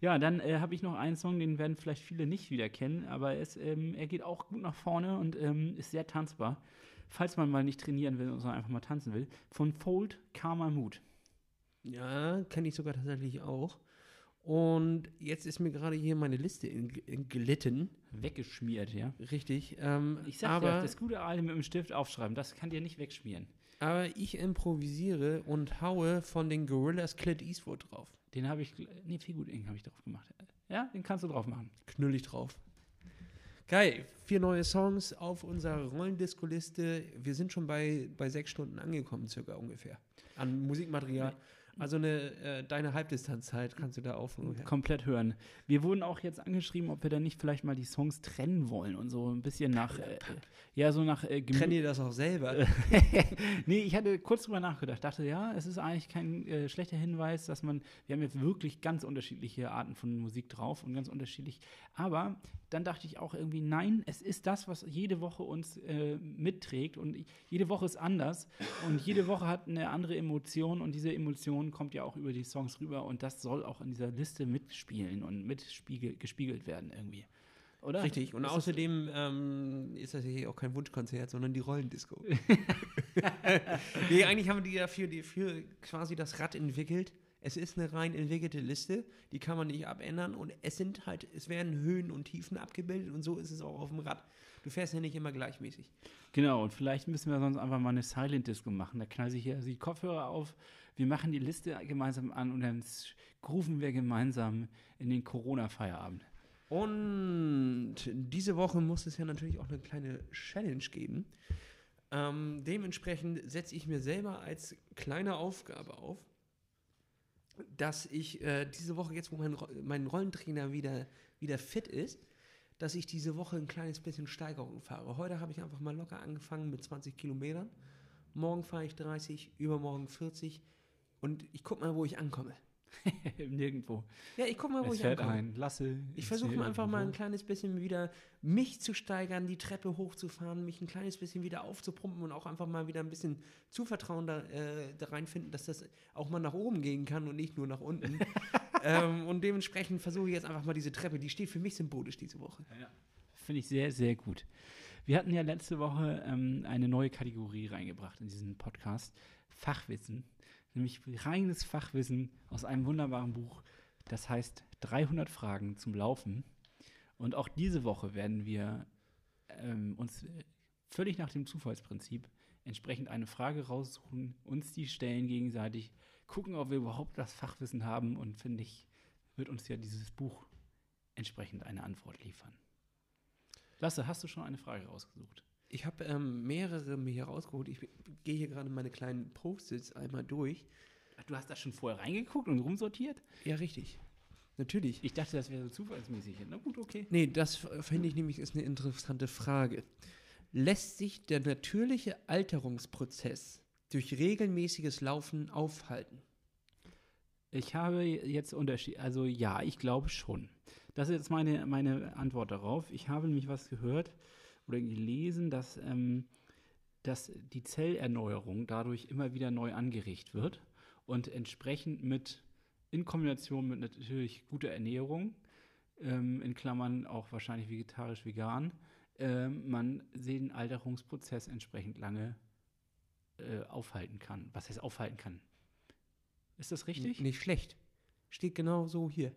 Ja, dann äh, habe ich noch einen Song, den werden vielleicht viele nicht wieder kennen, aber es, ähm, er geht auch gut nach vorne und ähm, ist sehr tanzbar. Falls man mal nicht trainieren will, sondern einfach mal tanzen will. Von Fold Karma Mood. Ja, kenne ich sogar tatsächlich auch. Und jetzt ist mir gerade hier meine Liste in, in glitten. Weggeschmiert, ja. Richtig. Ähm, Ich sag aber, dir, das gute alte mit dem Stift aufschreiben, das kann dir nicht wegschmieren. aber ich improvisiere und haue von den Gorillas Clint Eastwood drauf. Den habe ich, nee, viel gut habe ich drauf gemacht. Ja, den kannst du drauf machen. Knüllig drauf. Geil. Vier neue Songs auf unserer Rollendisco-Liste. Wir sind schon bei, bei sechs Stunden angekommen, circa ungefähr. An Musikmaterial. Also eine äh, deine Halbdistanzzeit kannst du da auf. Komplett hören. Wir wurden auch jetzt angeschrieben, ob wir dann nicht vielleicht mal die Songs trennen wollen und so ein bisschen nach, äh, ja, so nach äh, Gemü- Trenn ihr das auch selber? nee, ich hatte kurz drüber nachgedacht. Dachte, ja, es ist eigentlich kein äh, schlechter Hinweis, dass man, wir haben jetzt wirklich ganz unterschiedliche Arten von Musik drauf und ganz unterschiedlich. Aber dann dachte ich auch irgendwie, nein, es ist das, was jede Woche uns äh, mitträgt und jede Woche ist anders und jede Woche hat eine andere Emotion und diese Emotion kommt ja auch über die Songs rüber und das soll auch in dieser Liste mitspielen und mitgespiegelt werden irgendwie. Oder? Richtig. Und Ist außerdem ähm, ist das hier auch kein Wunschkonzert, sondern die Rollendisco. nee, eigentlich haben die dafür, die für quasi das Rad entwickelt. Es ist eine rein entwickelte Liste, die kann man nicht abändern und es sind halt, es werden Höhen und Tiefen abgebildet und so ist es auch auf dem Rad. Du fährst ja nicht immer gleichmäßig. Genau, und vielleicht müssen wir sonst einfach mal eine Silent Disco machen. Da knall sich hier die Kopfhörer auf, wir machen die Liste gemeinsam an und dann rufen wir gemeinsam in den Corona-Feierabend. Und diese Woche muss es ja natürlich auch eine kleine Challenge geben. Ähm, dementsprechend setze ich mir selber als kleine Aufgabe auf, dass ich äh, diese Woche, jetzt wo mein, mein Rollentrainer wieder, wieder fit ist, dass ich diese Woche ein kleines bisschen Steigerung fahre. Heute habe ich einfach mal locker angefangen mit 20 Kilometern. Morgen fahre ich 30, übermorgen 40 und ich gucke mal, wo ich ankomme. Nirgendwo. Ja, ich guck mal, wo es ich fährt ankomme. ein. Lasse. Ich versuche einfach mal ein kleines bisschen wieder mich zu steigern, die Treppe hochzufahren, mich ein kleines bisschen wieder aufzupumpen und auch einfach mal wieder ein bisschen Zuvertrauen da, äh, da reinfinden, dass das auch mal nach oben gehen kann und nicht nur nach unten. ähm, und dementsprechend versuche ich jetzt einfach mal diese Treppe, die steht für mich symbolisch diese Woche. Finde ich sehr, sehr gut. Wir hatten ja letzte Woche ähm, eine neue Kategorie reingebracht in diesen Podcast. Fachwissen. Nämlich reines Fachwissen aus einem wunderbaren Buch. Das heißt 300 Fragen zum Laufen. Und auch diese Woche werden wir ähm, uns völlig nach dem Zufallsprinzip entsprechend eine Frage raussuchen, uns die stellen gegenseitig, gucken, ob wir überhaupt das Fachwissen haben und finde ich, wird uns ja dieses Buch entsprechend eine Antwort liefern. Lasse, hast du schon eine Frage rausgesucht? Ich habe ähm, mehrere mir hier rausgeholt. Ich gehe hier gerade meine kleinen Post-its einmal durch. Du hast da schon vorher reingeguckt und rumsortiert? Ja, richtig. Natürlich. Ich dachte, das wäre so zufallsmäßig. Na gut, okay. Nee, das finde ich nämlich ist eine interessante Frage. Lässt sich der natürliche Alterungsprozess durch regelmäßiges Laufen aufhalten? Ich habe jetzt Unterschied, also ja, ich glaube schon. Das ist jetzt meine, meine Antwort darauf. Ich habe nämlich was gehört oder gelesen, dass, ähm, dass die Zellerneuerung dadurch immer wieder neu angeregt wird und entsprechend mit, in Kombination mit natürlich guter Ernährung, ähm, in Klammern auch wahrscheinlich vegetarisch, vegan, ähm, man den Alterungsprozess entsprechend lange äh, aufhalten kann. Was heißt aufhalten kann? Ist das richtig? Nicht schlecht. Steht genau so hier.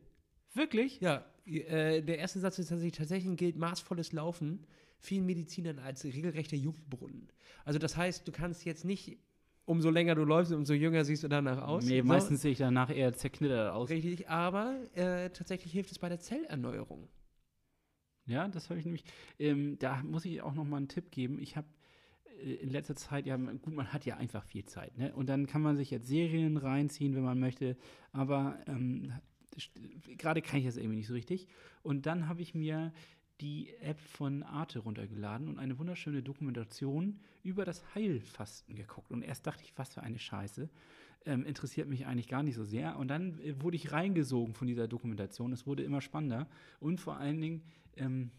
Wirklich? Ja, äh, der erste Satz ist tatsächlich, tatsächlich gilt maßvolles Laufen vielen Medizinern als regelrechter Jungbrunnen. Also das heißt, du kannst jetzt nicht, umso länger du läufst, umso jünger siehst du danach aus. Nee, So, meistens sehe ich danach eher zerknittert aus. Richtig, aber äh, tatsächlich hilft es bei der Zellerneuerung. Ja, das habe ich nämlich. Ähm, da muss ich auch noch mal einen Tipp geben. Ich habe äh, in letzter Zeit, ja, gut, man hat ja einfach viel Zeit, ne? Und dann kann man sich jetzt Serien reinziehen, wenn man möchte. Aber ähm, gerade kann ich das irgendwie nicht so richtig. Und dann habe ich mir die App von Arte runtergeladen und eine wunderschöne Dokumentation über das Heilfasten geguckt. Und erst dachte ich, was für eine Scheiße. Ähm, interessiert mich eigentlich gar nicht so sehr. Und dann äh, wurde ich reingesogen von dieser Dokumentation. Es wurde immer spannender. Und vor allen Dingen ähm,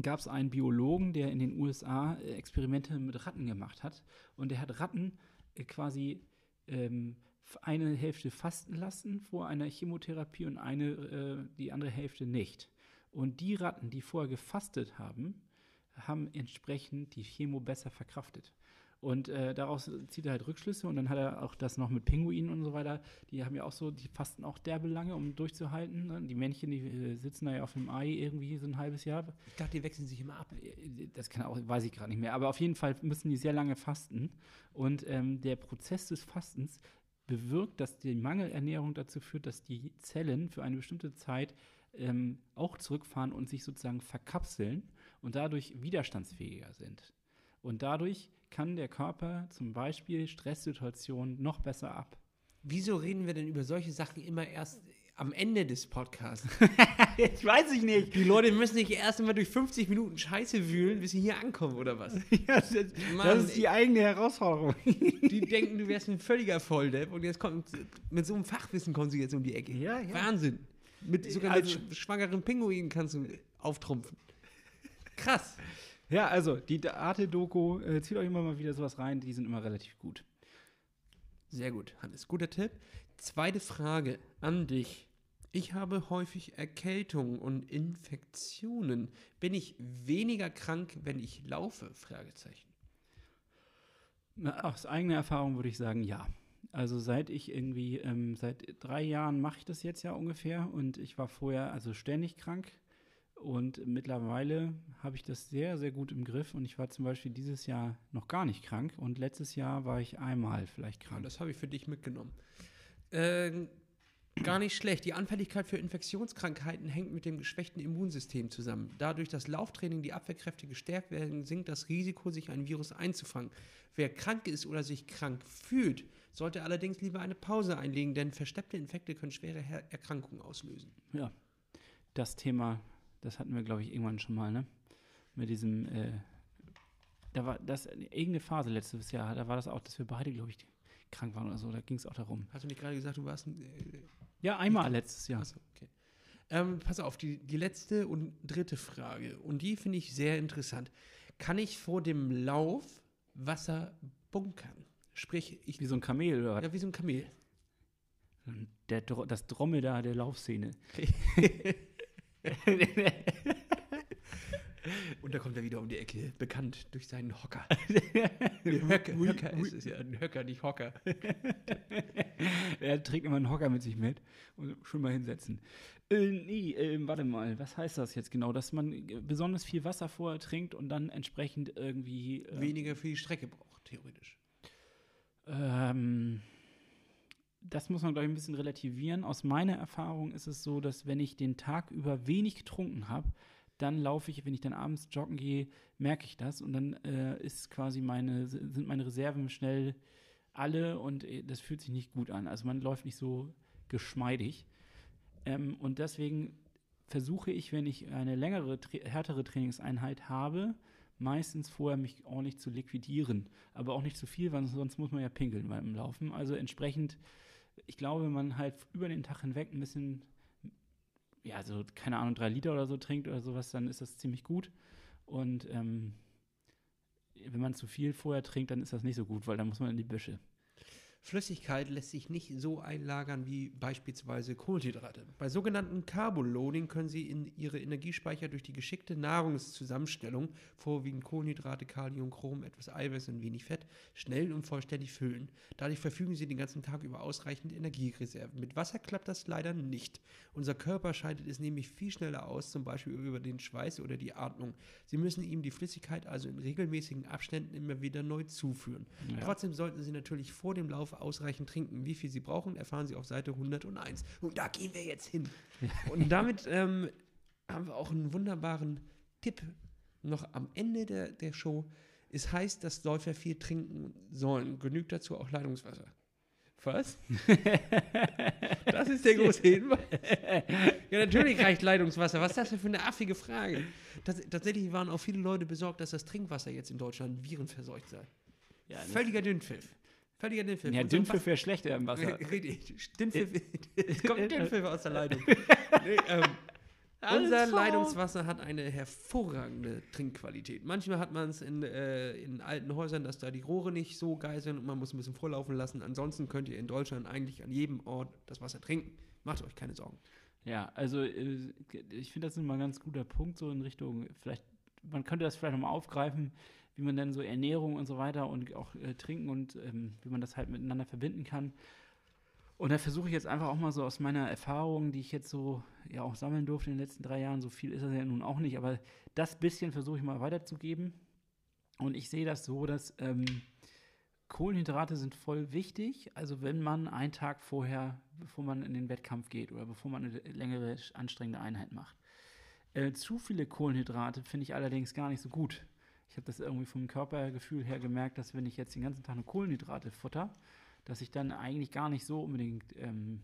gab es einen Biologen, der in den USA äh, Experimente mit Ratten gemacht hat. Und der hat Ratten äh, quasi ähm, eine Hälfte fasten lassen vor einer Chemotherapie und eine, äh, die andere Hälfte nicht. Und die Ratten, die vorher gefastet haben, haben entsprechend die Chemo besser verkraftet. Und äh, daraus zieht er halt Rückschlüsse und dann hat er auch das noch mit Pinguinen und so weiter. Die haben ja auch so, die fasten auch derbe lange, um durchzuhalten. Ne? Die Männchen, die äh, sitzen da ja auf dem Ei irgendwie so ein halbes Jahr. Ich dachte, die wechseln sich immer ab. Das kann auch, weiß ich gerade nicht mehr. Aber auf jeden Fall müssen die sehr lange fasten. Und ähm, der Prozess des Fastens bewirkt, dass die Mangelernährung dazu führt, dass die Zellen für eine bestimmte Zeit ähm, auch zurückfahren und sich sozusagen verkapseln und dadurch widerstandsfähiger sind. Und dadurch kann der Körper zum Beispiel Stresssituationen noch besser ab. Wieso reden wir denn über solche Sachen immer erst am Ende des Podcasts? ich weiß ich nicht. Die Leute müssen sich erst einmal durch 50 Minuten Scheiße wühlen, bis sie hier ankommen, oder was? Ja, das, Mann, das ist die eigene Herausforderung. Die denken, du wärst ein völliger Volldepp und jetzt kommt mit so einem Fachwissen kommen sie jetzt um die Ecke. Ja, ja. Wahnsinn. Mit, sogar Also- mit sch- schwangeren Pinguinen kannst du auftrumpfen. Krass. Ja, also die Arte-Doku, äh, zieht euch immer mal wieder sowas rein, die sind immer relativ gut. Sehr gut, Hannes. Guter Tipp. Zweite Frage an dich. Ich habe häufig Erkältungen und Infektionen. Bin ich weniger krank, wenn ich laufe? Fragezeichen. Na, aus eigener Erfahrung würde ich sagen, ja. Also seit ich irgendwie, ähm, seit drei Jahren mache ich das jetzt ja ungefähr und ich war vorher also ständig krank und mittlerweile habe ich das sehr, sehr gut im Griff und ich war zum Beispiel dieses Jahr noch gar nicht krank und letztes Jahr war ich einmal vielleicht krank. das habe ich für dich mitgenommen. Ähm, gar nicht schlecht. Die Anfälligkeit für Infektionskrankheiten hängt mit dem geschwächten Immunsystem zusammen. Dadurch, dass Lauftraining die Abwehrkräfte gestärkt werden, sinkt das Risiko, sich ein Virus einzufangen. Wer krank ist oder sich krank fühlt, sollte allerdings lieber eine Pause einlegen, denn versteppte Infekte können schwere Her Erkrankungen auslösen. Ja, das Thema, das hatten wir, glaube ich, irgendwann schon mal, ne? Mit diesem, äh, da war das irgendeine Phase letztes Jahr, da war das auch, dass wir beide, glaube ich, krank waren oder so, da ging es auch darum. Hast du nicht gerade gesagt, du warst ein. Äh, Ja, einmal letztes Jahr. Achso, okay. Ähm, pass auf, die, die letzte und dritte Frage. Und die finde ich sehr interessant. Kann ich vor dem Lauf Wasser bunkern? Sprich, ich. Wie so ein Kamel oder? Ja, wie so ein Kamel. Der, das Dromedar der Laufszene. Und da kommt er wieder um die Ecke, bekannt durch seinen Hocker. Höcker, Höcker ist es ja, ein Höcker, nicht Hocker. er trägt immer einen Hocker mit sich mit und schon mal hinsetzen. Äh, nee, äh, warte mal, was heißt das jetzt genau? Dass man besonders viel Wasser vorher trinkt und dann entsprechend irgendwie. Äh, Weniger für die Strecke braucht, theoretisch. Ähm, das muss man, glaube ich, ein bisschen relativieren. Aus meiner Erfahrung ist es so, dass wenn ich den Tag über wenig getrunken habe, dann laufe ich, wenn ich dann abends joggen gehe, merke ich das und dann äh, ist quasi meine, sind meine Reserven schnell alle und äh, das fühlt sich nicht gut an. Also man läuft nicht so geschmeidig. Ähm, und deswegen versuche ich, wenn ich eine längere, härtere Trainingseinheit habe, meistens vorher mich ordentlich zu liquidieren. Aber auch nicht zu viel, weil sonst muss man ja pinkeln beim Laufen. Also entsprechend, ich glaube, wenn man halt über den Tag hinweg ein bisschen, ja, so, keine Ahnung, drei Liter oder so trinkt oder sowas, dann ist das ziemlich gut. Und ähm, wenn man zu viel vorher trinkt, dann ist das nicht so gut, weil dann muss man in die Büsche. Flüssigkeit lässt sich nicht so einlagern wie beispielsweise Kohlenhydrate. Bei sogenannten Carboloading können Sie in Ihre Energiespeicher durch die geschickte Nahrungszusammenstellung, vorwiegend Kohlenhydrate, Kalium, Chrom, etwas Eiweiß und wenig Fett, schnell und vollständig füllen. Dadurch verfügen Sie den ganzen Tag über ausreichend Energiereserven. Mit Wasser klappt das leider nicht. Unser Körper scheidet es nämlich viel schneller aus, zum Beispiel über den Schweiß oder die Atmung. Sie müssen ihm die Flüssigkeit also in regelmäßigen Abständen immer wieder neu zuführen. Ja. Trotzdem sollten Sie natürlich vor dem Lauf ausreichend trinken. Wie viel Sie brauchen, erfahren Sie auf Seite 101. Und da gehen wir jetzt hin. Und damit ähm, haben wir auch einen wunderbaren Tipp noch am Ende der, der Show. Es heißt, dass Läufer viel trinken sollen. Genügt dazu auch Leitungswasser. Was? das ist der große Hinweis. Ja, natürlich reicht Leitungswasser. Was ist das denn für eine affige Frage? Das, tatsächlich waren auch viele Leute besorgt, dass das Trinkwasser jetzt in Deutschland virenverseucht sei. Ja, Völliger Dünnpfiff. Völliger Dünnpfiff. ja Dünnpfiff wäre schlechter im Wasser. Richtig. Dünnpfiff. Es kommt Dünnpfiff aus der Leitung. Nee, ähm, unser. Leitungswasser hat eine hervorragende Trinkqualität. Manchmal hat man es in, äh, in alten Häusern, dass da die Rohre nicht so geil sind und man muss ein bisschen vorlaufen lassen. Ansonsten könnt ihr in Deutschland eigentlich an jedem Ort das Wasser trinken. Macht euch keine Sorgen. Ja, also äh, ich finde, das ist mal ein ganz guter Punkt, so in Richtung, vielleicht, man könnte das vielleicht nochmal aufgreifen, wie man dann so Ernährung und so weiter und auch äh, Trinken und ähm, wie man das halt miteinander verbinden kann. Und da versuche ich jetzt einfach auch mal so aus meiner Erfahrung, die ich jetzt so ja auch sammeln durfte in den letzten drei Jahren, so viel ist das ja nun auch nicht, aber das bisschen versuche ich mal weiterzugeben. Und ich sehe das so, dass ähm, Kohlenhydrate sind voll wichtig. Also wenn man einen Tag vorher, bevor man in den Wettkampf geht oder bevor man eine längere, anstrengende Einheit macht. Äh, zu viele Kohlenhydrate finde ich allerdings gar nicht so gut. Ich habe das irgendwie vom Körpergefühl her gemerkt, dass wenn ich jetzt den ganzen Tag nur Kohlenhydrate futter, dass ich dann eigentlich gar nicht so unbedingt ähm,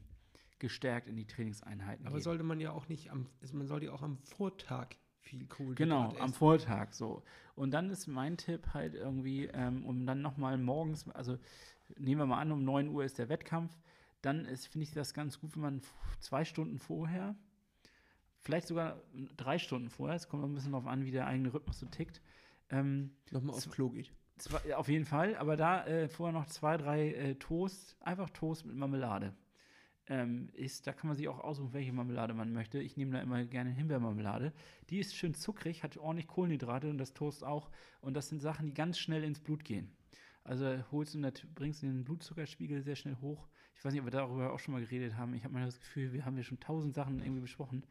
gestärkt in die Trainingseinheiten Aber gehe. sollte man ja auch nicht am, man sollte ja auch am Vortag viel Kohlenhydrat Genau, am essen. Vortag so. Und dann ist mein Tipp halt irgendwie, ähm, um dann nochmal morgens, also nehmen wir mal an, um 9 Uhr ist der Wettkampf, dann finde ich das ganz gut, wenn man zwei Stunden vorher, vielleicht sogar drei Stunden vorher, es kommt ein bisschen darauf an, wie der eigene Rhythmus so tickt, ähm, Nochmal aufs Klo geht. zwei, auf jeden Fall, aber da äh, vorher noch zwei, drei äh, Toast, einfach Toast mit Marmelade. Ähm, ist, da kann man sich auch aussuchen, welche Marmelade man möchte. Ich nehme da immer gerne Himbeermarmelade. Die ist schön zuckrig, hat ordentlich Kohlenhydrate und das Toast auch. Und das sind Sachen, die ganz schnell ins Blut gehen. Also holst du bringst den Blutzuckerspiegel sehr schnell hoch. Ich weiß nicht, ob wir darüber auch schon mal geredet haben. Ich habe mal das Gefühl, wir haben ja schon tausend Sachen irgendwie besprochen.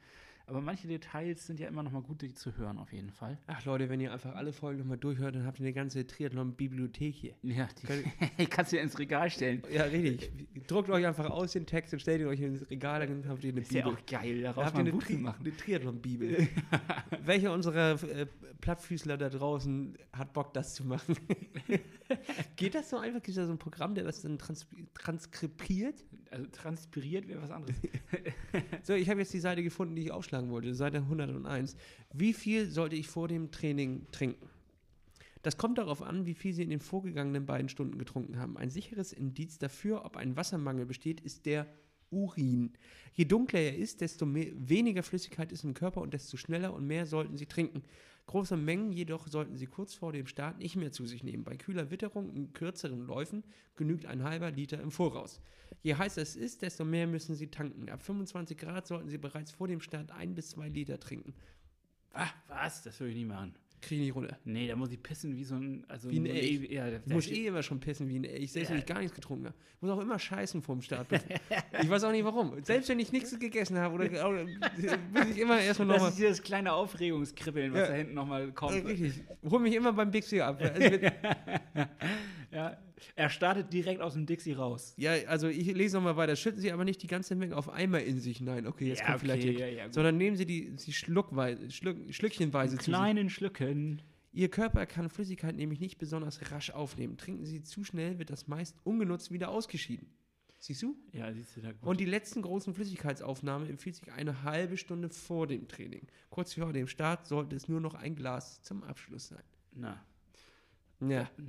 Aber manche Details sind ja immer noch mal gut die zu hören, auf jeden Fall. Ach Leute, wenn ihr einfach alle Folgen nochmal durchhört, dann habt ihr eine ganze Triathlon-Bibliothek hier. Ja, die Könnt- kannst du ja ins Regal stellen. Ja, richtig. Druckt euch einfach aus den Text und stellt ihn euch ins Regal, dann habt ihr eine Ist ja Bibel. auch geil, Da daraus habt ihr ein eine, Tri eine Triathlon-Bibel. Welcher unserer äh, Plattfüßler da draußen hat Bock, das zu machen? Geht das so einfach? Gibt es da so ein Programm, der das dann trans transkribiert? Also transpiriert wäre was anderes. So, ich habe jetzt die Seite gefunden, die ich aufschlagen wollte, Seite 101. Wie viel sollte ich vor dem Training trinken? Das kommt darauf an, wie viel Sie in den vorgegangenen beiden Stunden getrunken haben. Ein sicheres Indiz dafür, ob ein Wassermangel besteht, ist der Urin. Je dunkler er ist, desto mehr, weniger Flüssigkeit ist im Körper und desto schneller und mehr sollten Sie trinken. Große Mengen jedoch sollten Sie kurz vor dem Start nicht mehr zu sich nehmen. Bei kühler Witterung und kürzeren Läufen genügt ein halber Liter im Voraus. Je heißer es ist, desto mehr müssen Sie tanken. Ab 25 Grad sollten Sie bereits vor dem Start ein bis zwei Liter trinken. Ah, was? Das würde ich nie machen. Kriege ich nicht runter. Nee, da muss ich pissen wie so ein. Also Wie ein Elch. Ja, Ich muss eh immer schon pissen wie ein Elch, selbst wenn Ja. ich gar nichts getrunken habe. Ich muss auch immer scheißen vorm Start. ich weiß auch nicht warum. Selbst wenn ich nichts gegessen habe, oder, oder muss ich immer erstmal Das nochmal. ist dieses kleine Aufregungskribbeln, was Ja. da hinten nochmal kommt. Richtig. Hol mich immer beim Bixi ab. Also, Ja, er startet direkt aus dem Dixie raus. ja, also ich lese nochmal weiter. Schütten Sie aber nicht die ganze Menge auf einmal in sich hinein. Okay, jetzt Ja, kommt vielleicht okay, hier. ja, ja. Sondern nehmen Sie die, sie schluckweise, schluck, schlückchenweise In zu kleinen Schlücken. Ihr Körper kann Flüssigkeit nämlich nicht besonders rasch aufnehmen. Trinken Sie zu schnell, wird das meist ungenutzt wieder ausgeschieden. Siehst du? Ja, siehst du da gut. Und die letzten großen Flüssigkeitsaufnahme empfiehlt sich eine halbe Stunde vor dem Training. Kurz vor dem Start sollte es nur noch ein Glas zum Abschluss sein. Na. Ja.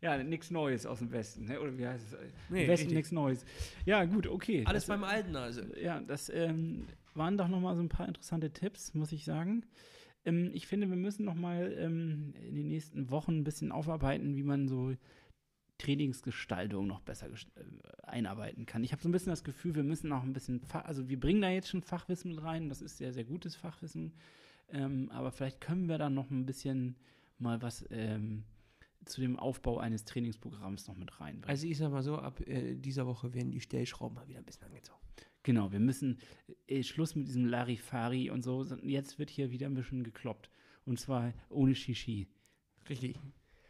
Ja, nichts Neues aus dem Westen, ne? oder wie heißt es? Nee, Im Westen nichts Neues. Ja, gut, okay. Alles das, beim Alten also. Ja, das ähm, waren doch noch mal so ein paar interessante Tipps, muss ich sagen. Ähm, ich finde, wir müssen noch mal ähm, in den nächsten Wochen ein bisschen aufarbeiten, wie man so Trainingsgestaltung noch besser äh, einarbeiten kann. Ich habe so ein bisschen das Gefühl, wir müssen noch ein bisschen, Fach, also wir bringen da jetzt schon Fachwissen mit rein, das ist sehr, sehr gutes Fachwissen, ähm, aber vielleicht können wir da noch ein bisschen mal was ähm, zu dem Aufbau eines Trainingsprogramms noch mit reinbringen. Also ich sag mal so, ab äh, dieser Woche werden die Stellschrauben mal wieder ein bisschen angezogen. Genau, wir müssen äh, Schluss mit diesem Larifari und so. Jetzt wird hier wieder ein bisschen gekloppt. Und zwar ohne Shishi. Richtig.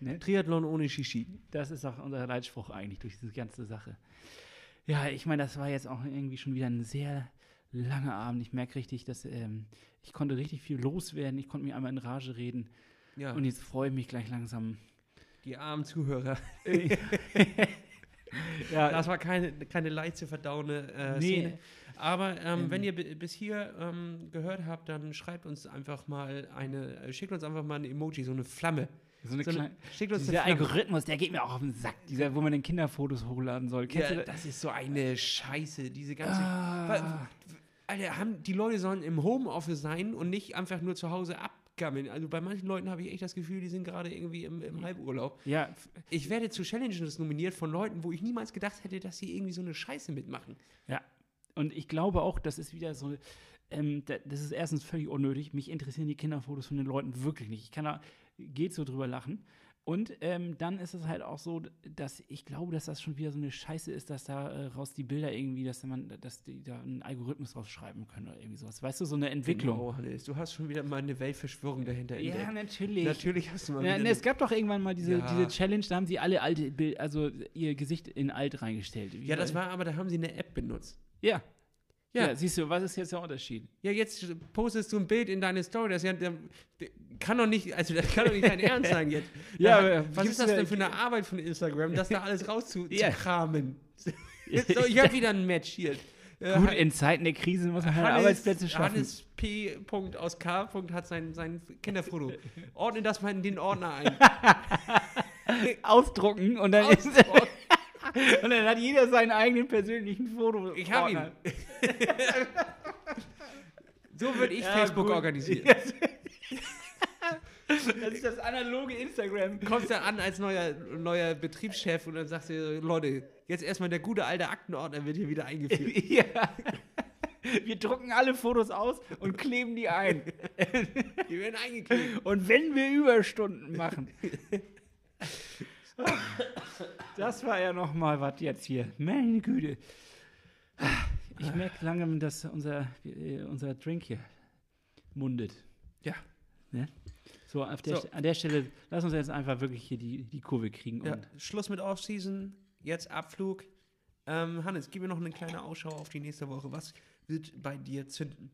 Ne? Triathlon ohne Shishi. Das ist auch unser Leitspruch eigentlich durch diese ganze Sache. Ja, ich meine, das war jetzt auch irgendwie schon wieder ein sehr langer Abend. Ich merke richtig, dass ähm, ich konnte richtig viel loswerden. Ich konnte mir einmal in Rage reden. Ja, Und jetzt freue ich mich gleich langsam. die armen Zuhörer. ja, Das war keine, keine leicht zu verdauende äh, Nee. Szene. Aber ähm, Ähm. wenn ihr bi- bis hier ähm, gehört habt, dann schreibt uns einfach mal eine, äh, schickt uns einfach mal ein Emoji, so eine Flamme. So eine So eine, schickt uns dieser. Algorithmus, der geht mir auch auf den Sack. Dieser, wo man den Kinderfotos hochladen soll. Kennst Ja, das? das ist so eine Scheiße, diese ganze. Ah. Alter, haben, die Leute sollen im Homeoffice sein und nicht einfach nur zu Hause abgammeln. Also bei manchen Leuten habe ich echt das Gefühl, die sind gerade irgendwie im, im Halburlaub. Ja, Ich werde zu Challenges nominiert von Leuten, wo ich niemals gedacht hätte, dass sie irgendwie so eine Scheiße mitmachen. Ja, und ich glaube auch, das ist wieder so, ähm, da- das ist erstens völlig unnötig. Mich interessieren die Kinderfotos von den Leuten wirklich nicht. Ich kann da, geht so drüber lachen. Und ähm, dann ist es halt auch so, dass ich glaube, dass das schon wieder so eine Scheiße ist, dass da äh, raus die Bilder irgendwie, dass man, dass die da einen Algorithmus rausschreiben können oder irgendwie sowas. Weißt du, so eine Entwicklung. Genau, Hannes, du hast schon wieder mal eine Weltverschwörung dahinter Ja, entdeckt. natürlich. Natürlich hast du mal Ja, wieder ne, es gab doch irgendwann mal diese, Ja. diese Challenge, da haben sie alle alte Bild, also ihr Gesicht in alt reingestellt. Wie Ja, das war aber, da haben sie eine App benutzt. Ja. Ja. ja. siehst du, was ist jetzt der Unterschied? Ja, jetzt postest du ein Bild in deine Story, das ja, der kann doch nicht, also das kann doch nicht dein Ernst sein jetzt. Ja, aber was ist das da- denn für eine Arbeit von Instagram, das da alles Ja. rauszukramen? so, ich habe wieder ein Match hier. Äh, Gut, in Zeiten der Krise muss man halt Hannes, Arbeitsplätze schaffen. Hannes P. Aus K. Punkt hat sein, sein Kinderfoto. Ordne das mal in den Ordner ein. ausdrucken und dann, ist, Ausdrucken. Und dann hat jeder seinen eigenen persönlichen Foto. Ich habe ihn. so würde ich Ja, Facebook gut. organisieren. Das ist das analoge Instagram. Kommst du an als neuer, neuer Betriebschef und dann sagst du, Leute, jetzt erstmal der gute alte Aktenordner wird hier wieder eingeführt. ja. Wir drucken alle Fotos aus und kleben die ein. Die werden eingeklebt. Und wenn wir Überstunden machen, Das war ja noch mal was jetzt hier. Meine Güte. Ich merke langsam, dass unser, äh, unser Drink hier mundet. Ja. Ne? So, der, So. An der Stelle, lass uns jetzt einfach wirklich hier die, die Kurve kriegen. Ja, Schluss mit Offseason, jetzt Abflug. Ähm, Hannes, gib mir noch eine kleine Ausschau auf die nächste Woche. Was wird bei dir zünden?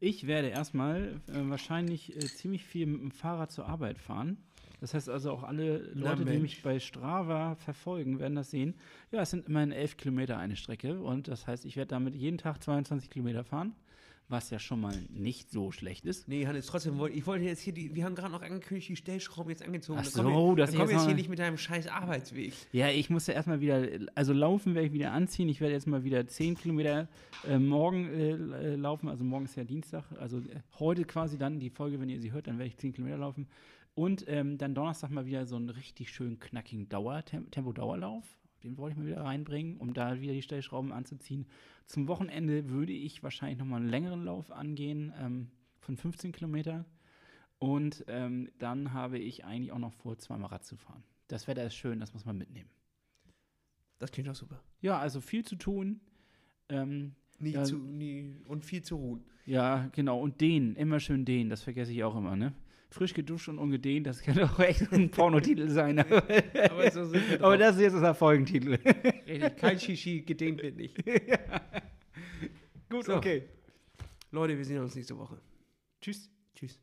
ich werde erstmal äh, wahrscheinlich äh, ziemlich viel mit dem Fahrrad zur Arbeit fahren. Das heißt also auch alle Leute, die mich bei Strava verfolgen, werden das sehen. Ja, es sind immerhin elf Kilometer eine Strecke und das heißt, ich werde damit jeden Tag 22 Kilometer fahren, was ja schon mal nicht so schlecht ist. Nee, Hannes, trotzdem wollte ich wollte jetzt hier die, wir haben gerade noch angekündigt, die Stellschrauben jetzt angezogen. Ach Dann so, wir, das dann wir jetzt jetzt hier nicht mit deinem scheiß Arbeitsweg. Ja, ich muss ja erstmal wieder, also laufen werde ich wieder anziehen. Ich werde jetzt mal wieder 10 Kilometer äh, morgen äh, äh, laufen. Also morgen ist ja Dienstag. Also äh, heute quasi dann die Folge, wenn ihr sie hört, dann werde ich 10 Kilometer laufen. Und ähm, dann Donnerstag mal wieder so einen richtig schön knackigen Dauer, Tem Tempo-Dauerlauf. Den wollte ich mal wieder reinbringen, um da wieder die Stellschrauben anzuziehen. Zum Wochenende würde ich wahrscheinlich nochmal einen längeren Lauf angehen, ähm, von 15 Kilometer. Und ähm, dann habe ich eigentlich auch noch vor, zweimal Rad zu fahren. Das Wetter ist schön, das muss man mitnehmen. Das klingt doch super. Ja, also viel zu tun. Ähm, Nie Ja. zu, nie, und viel zu ruhen. ja, genau. Und dehnen, immer schön dehnen, das vergesse ich auch immer, ne? Frisch geduscht und ungedehnt, das kann doch echt ein Pornotitel sein. Aber, Aber so aber das ist jetzt unser Folgentitel. Richtig, kein Shishi, gedehnt wird nicht. Gut, So. okay. Leute, wir sehen uns nächste Woche. Tschüss. Tschüss.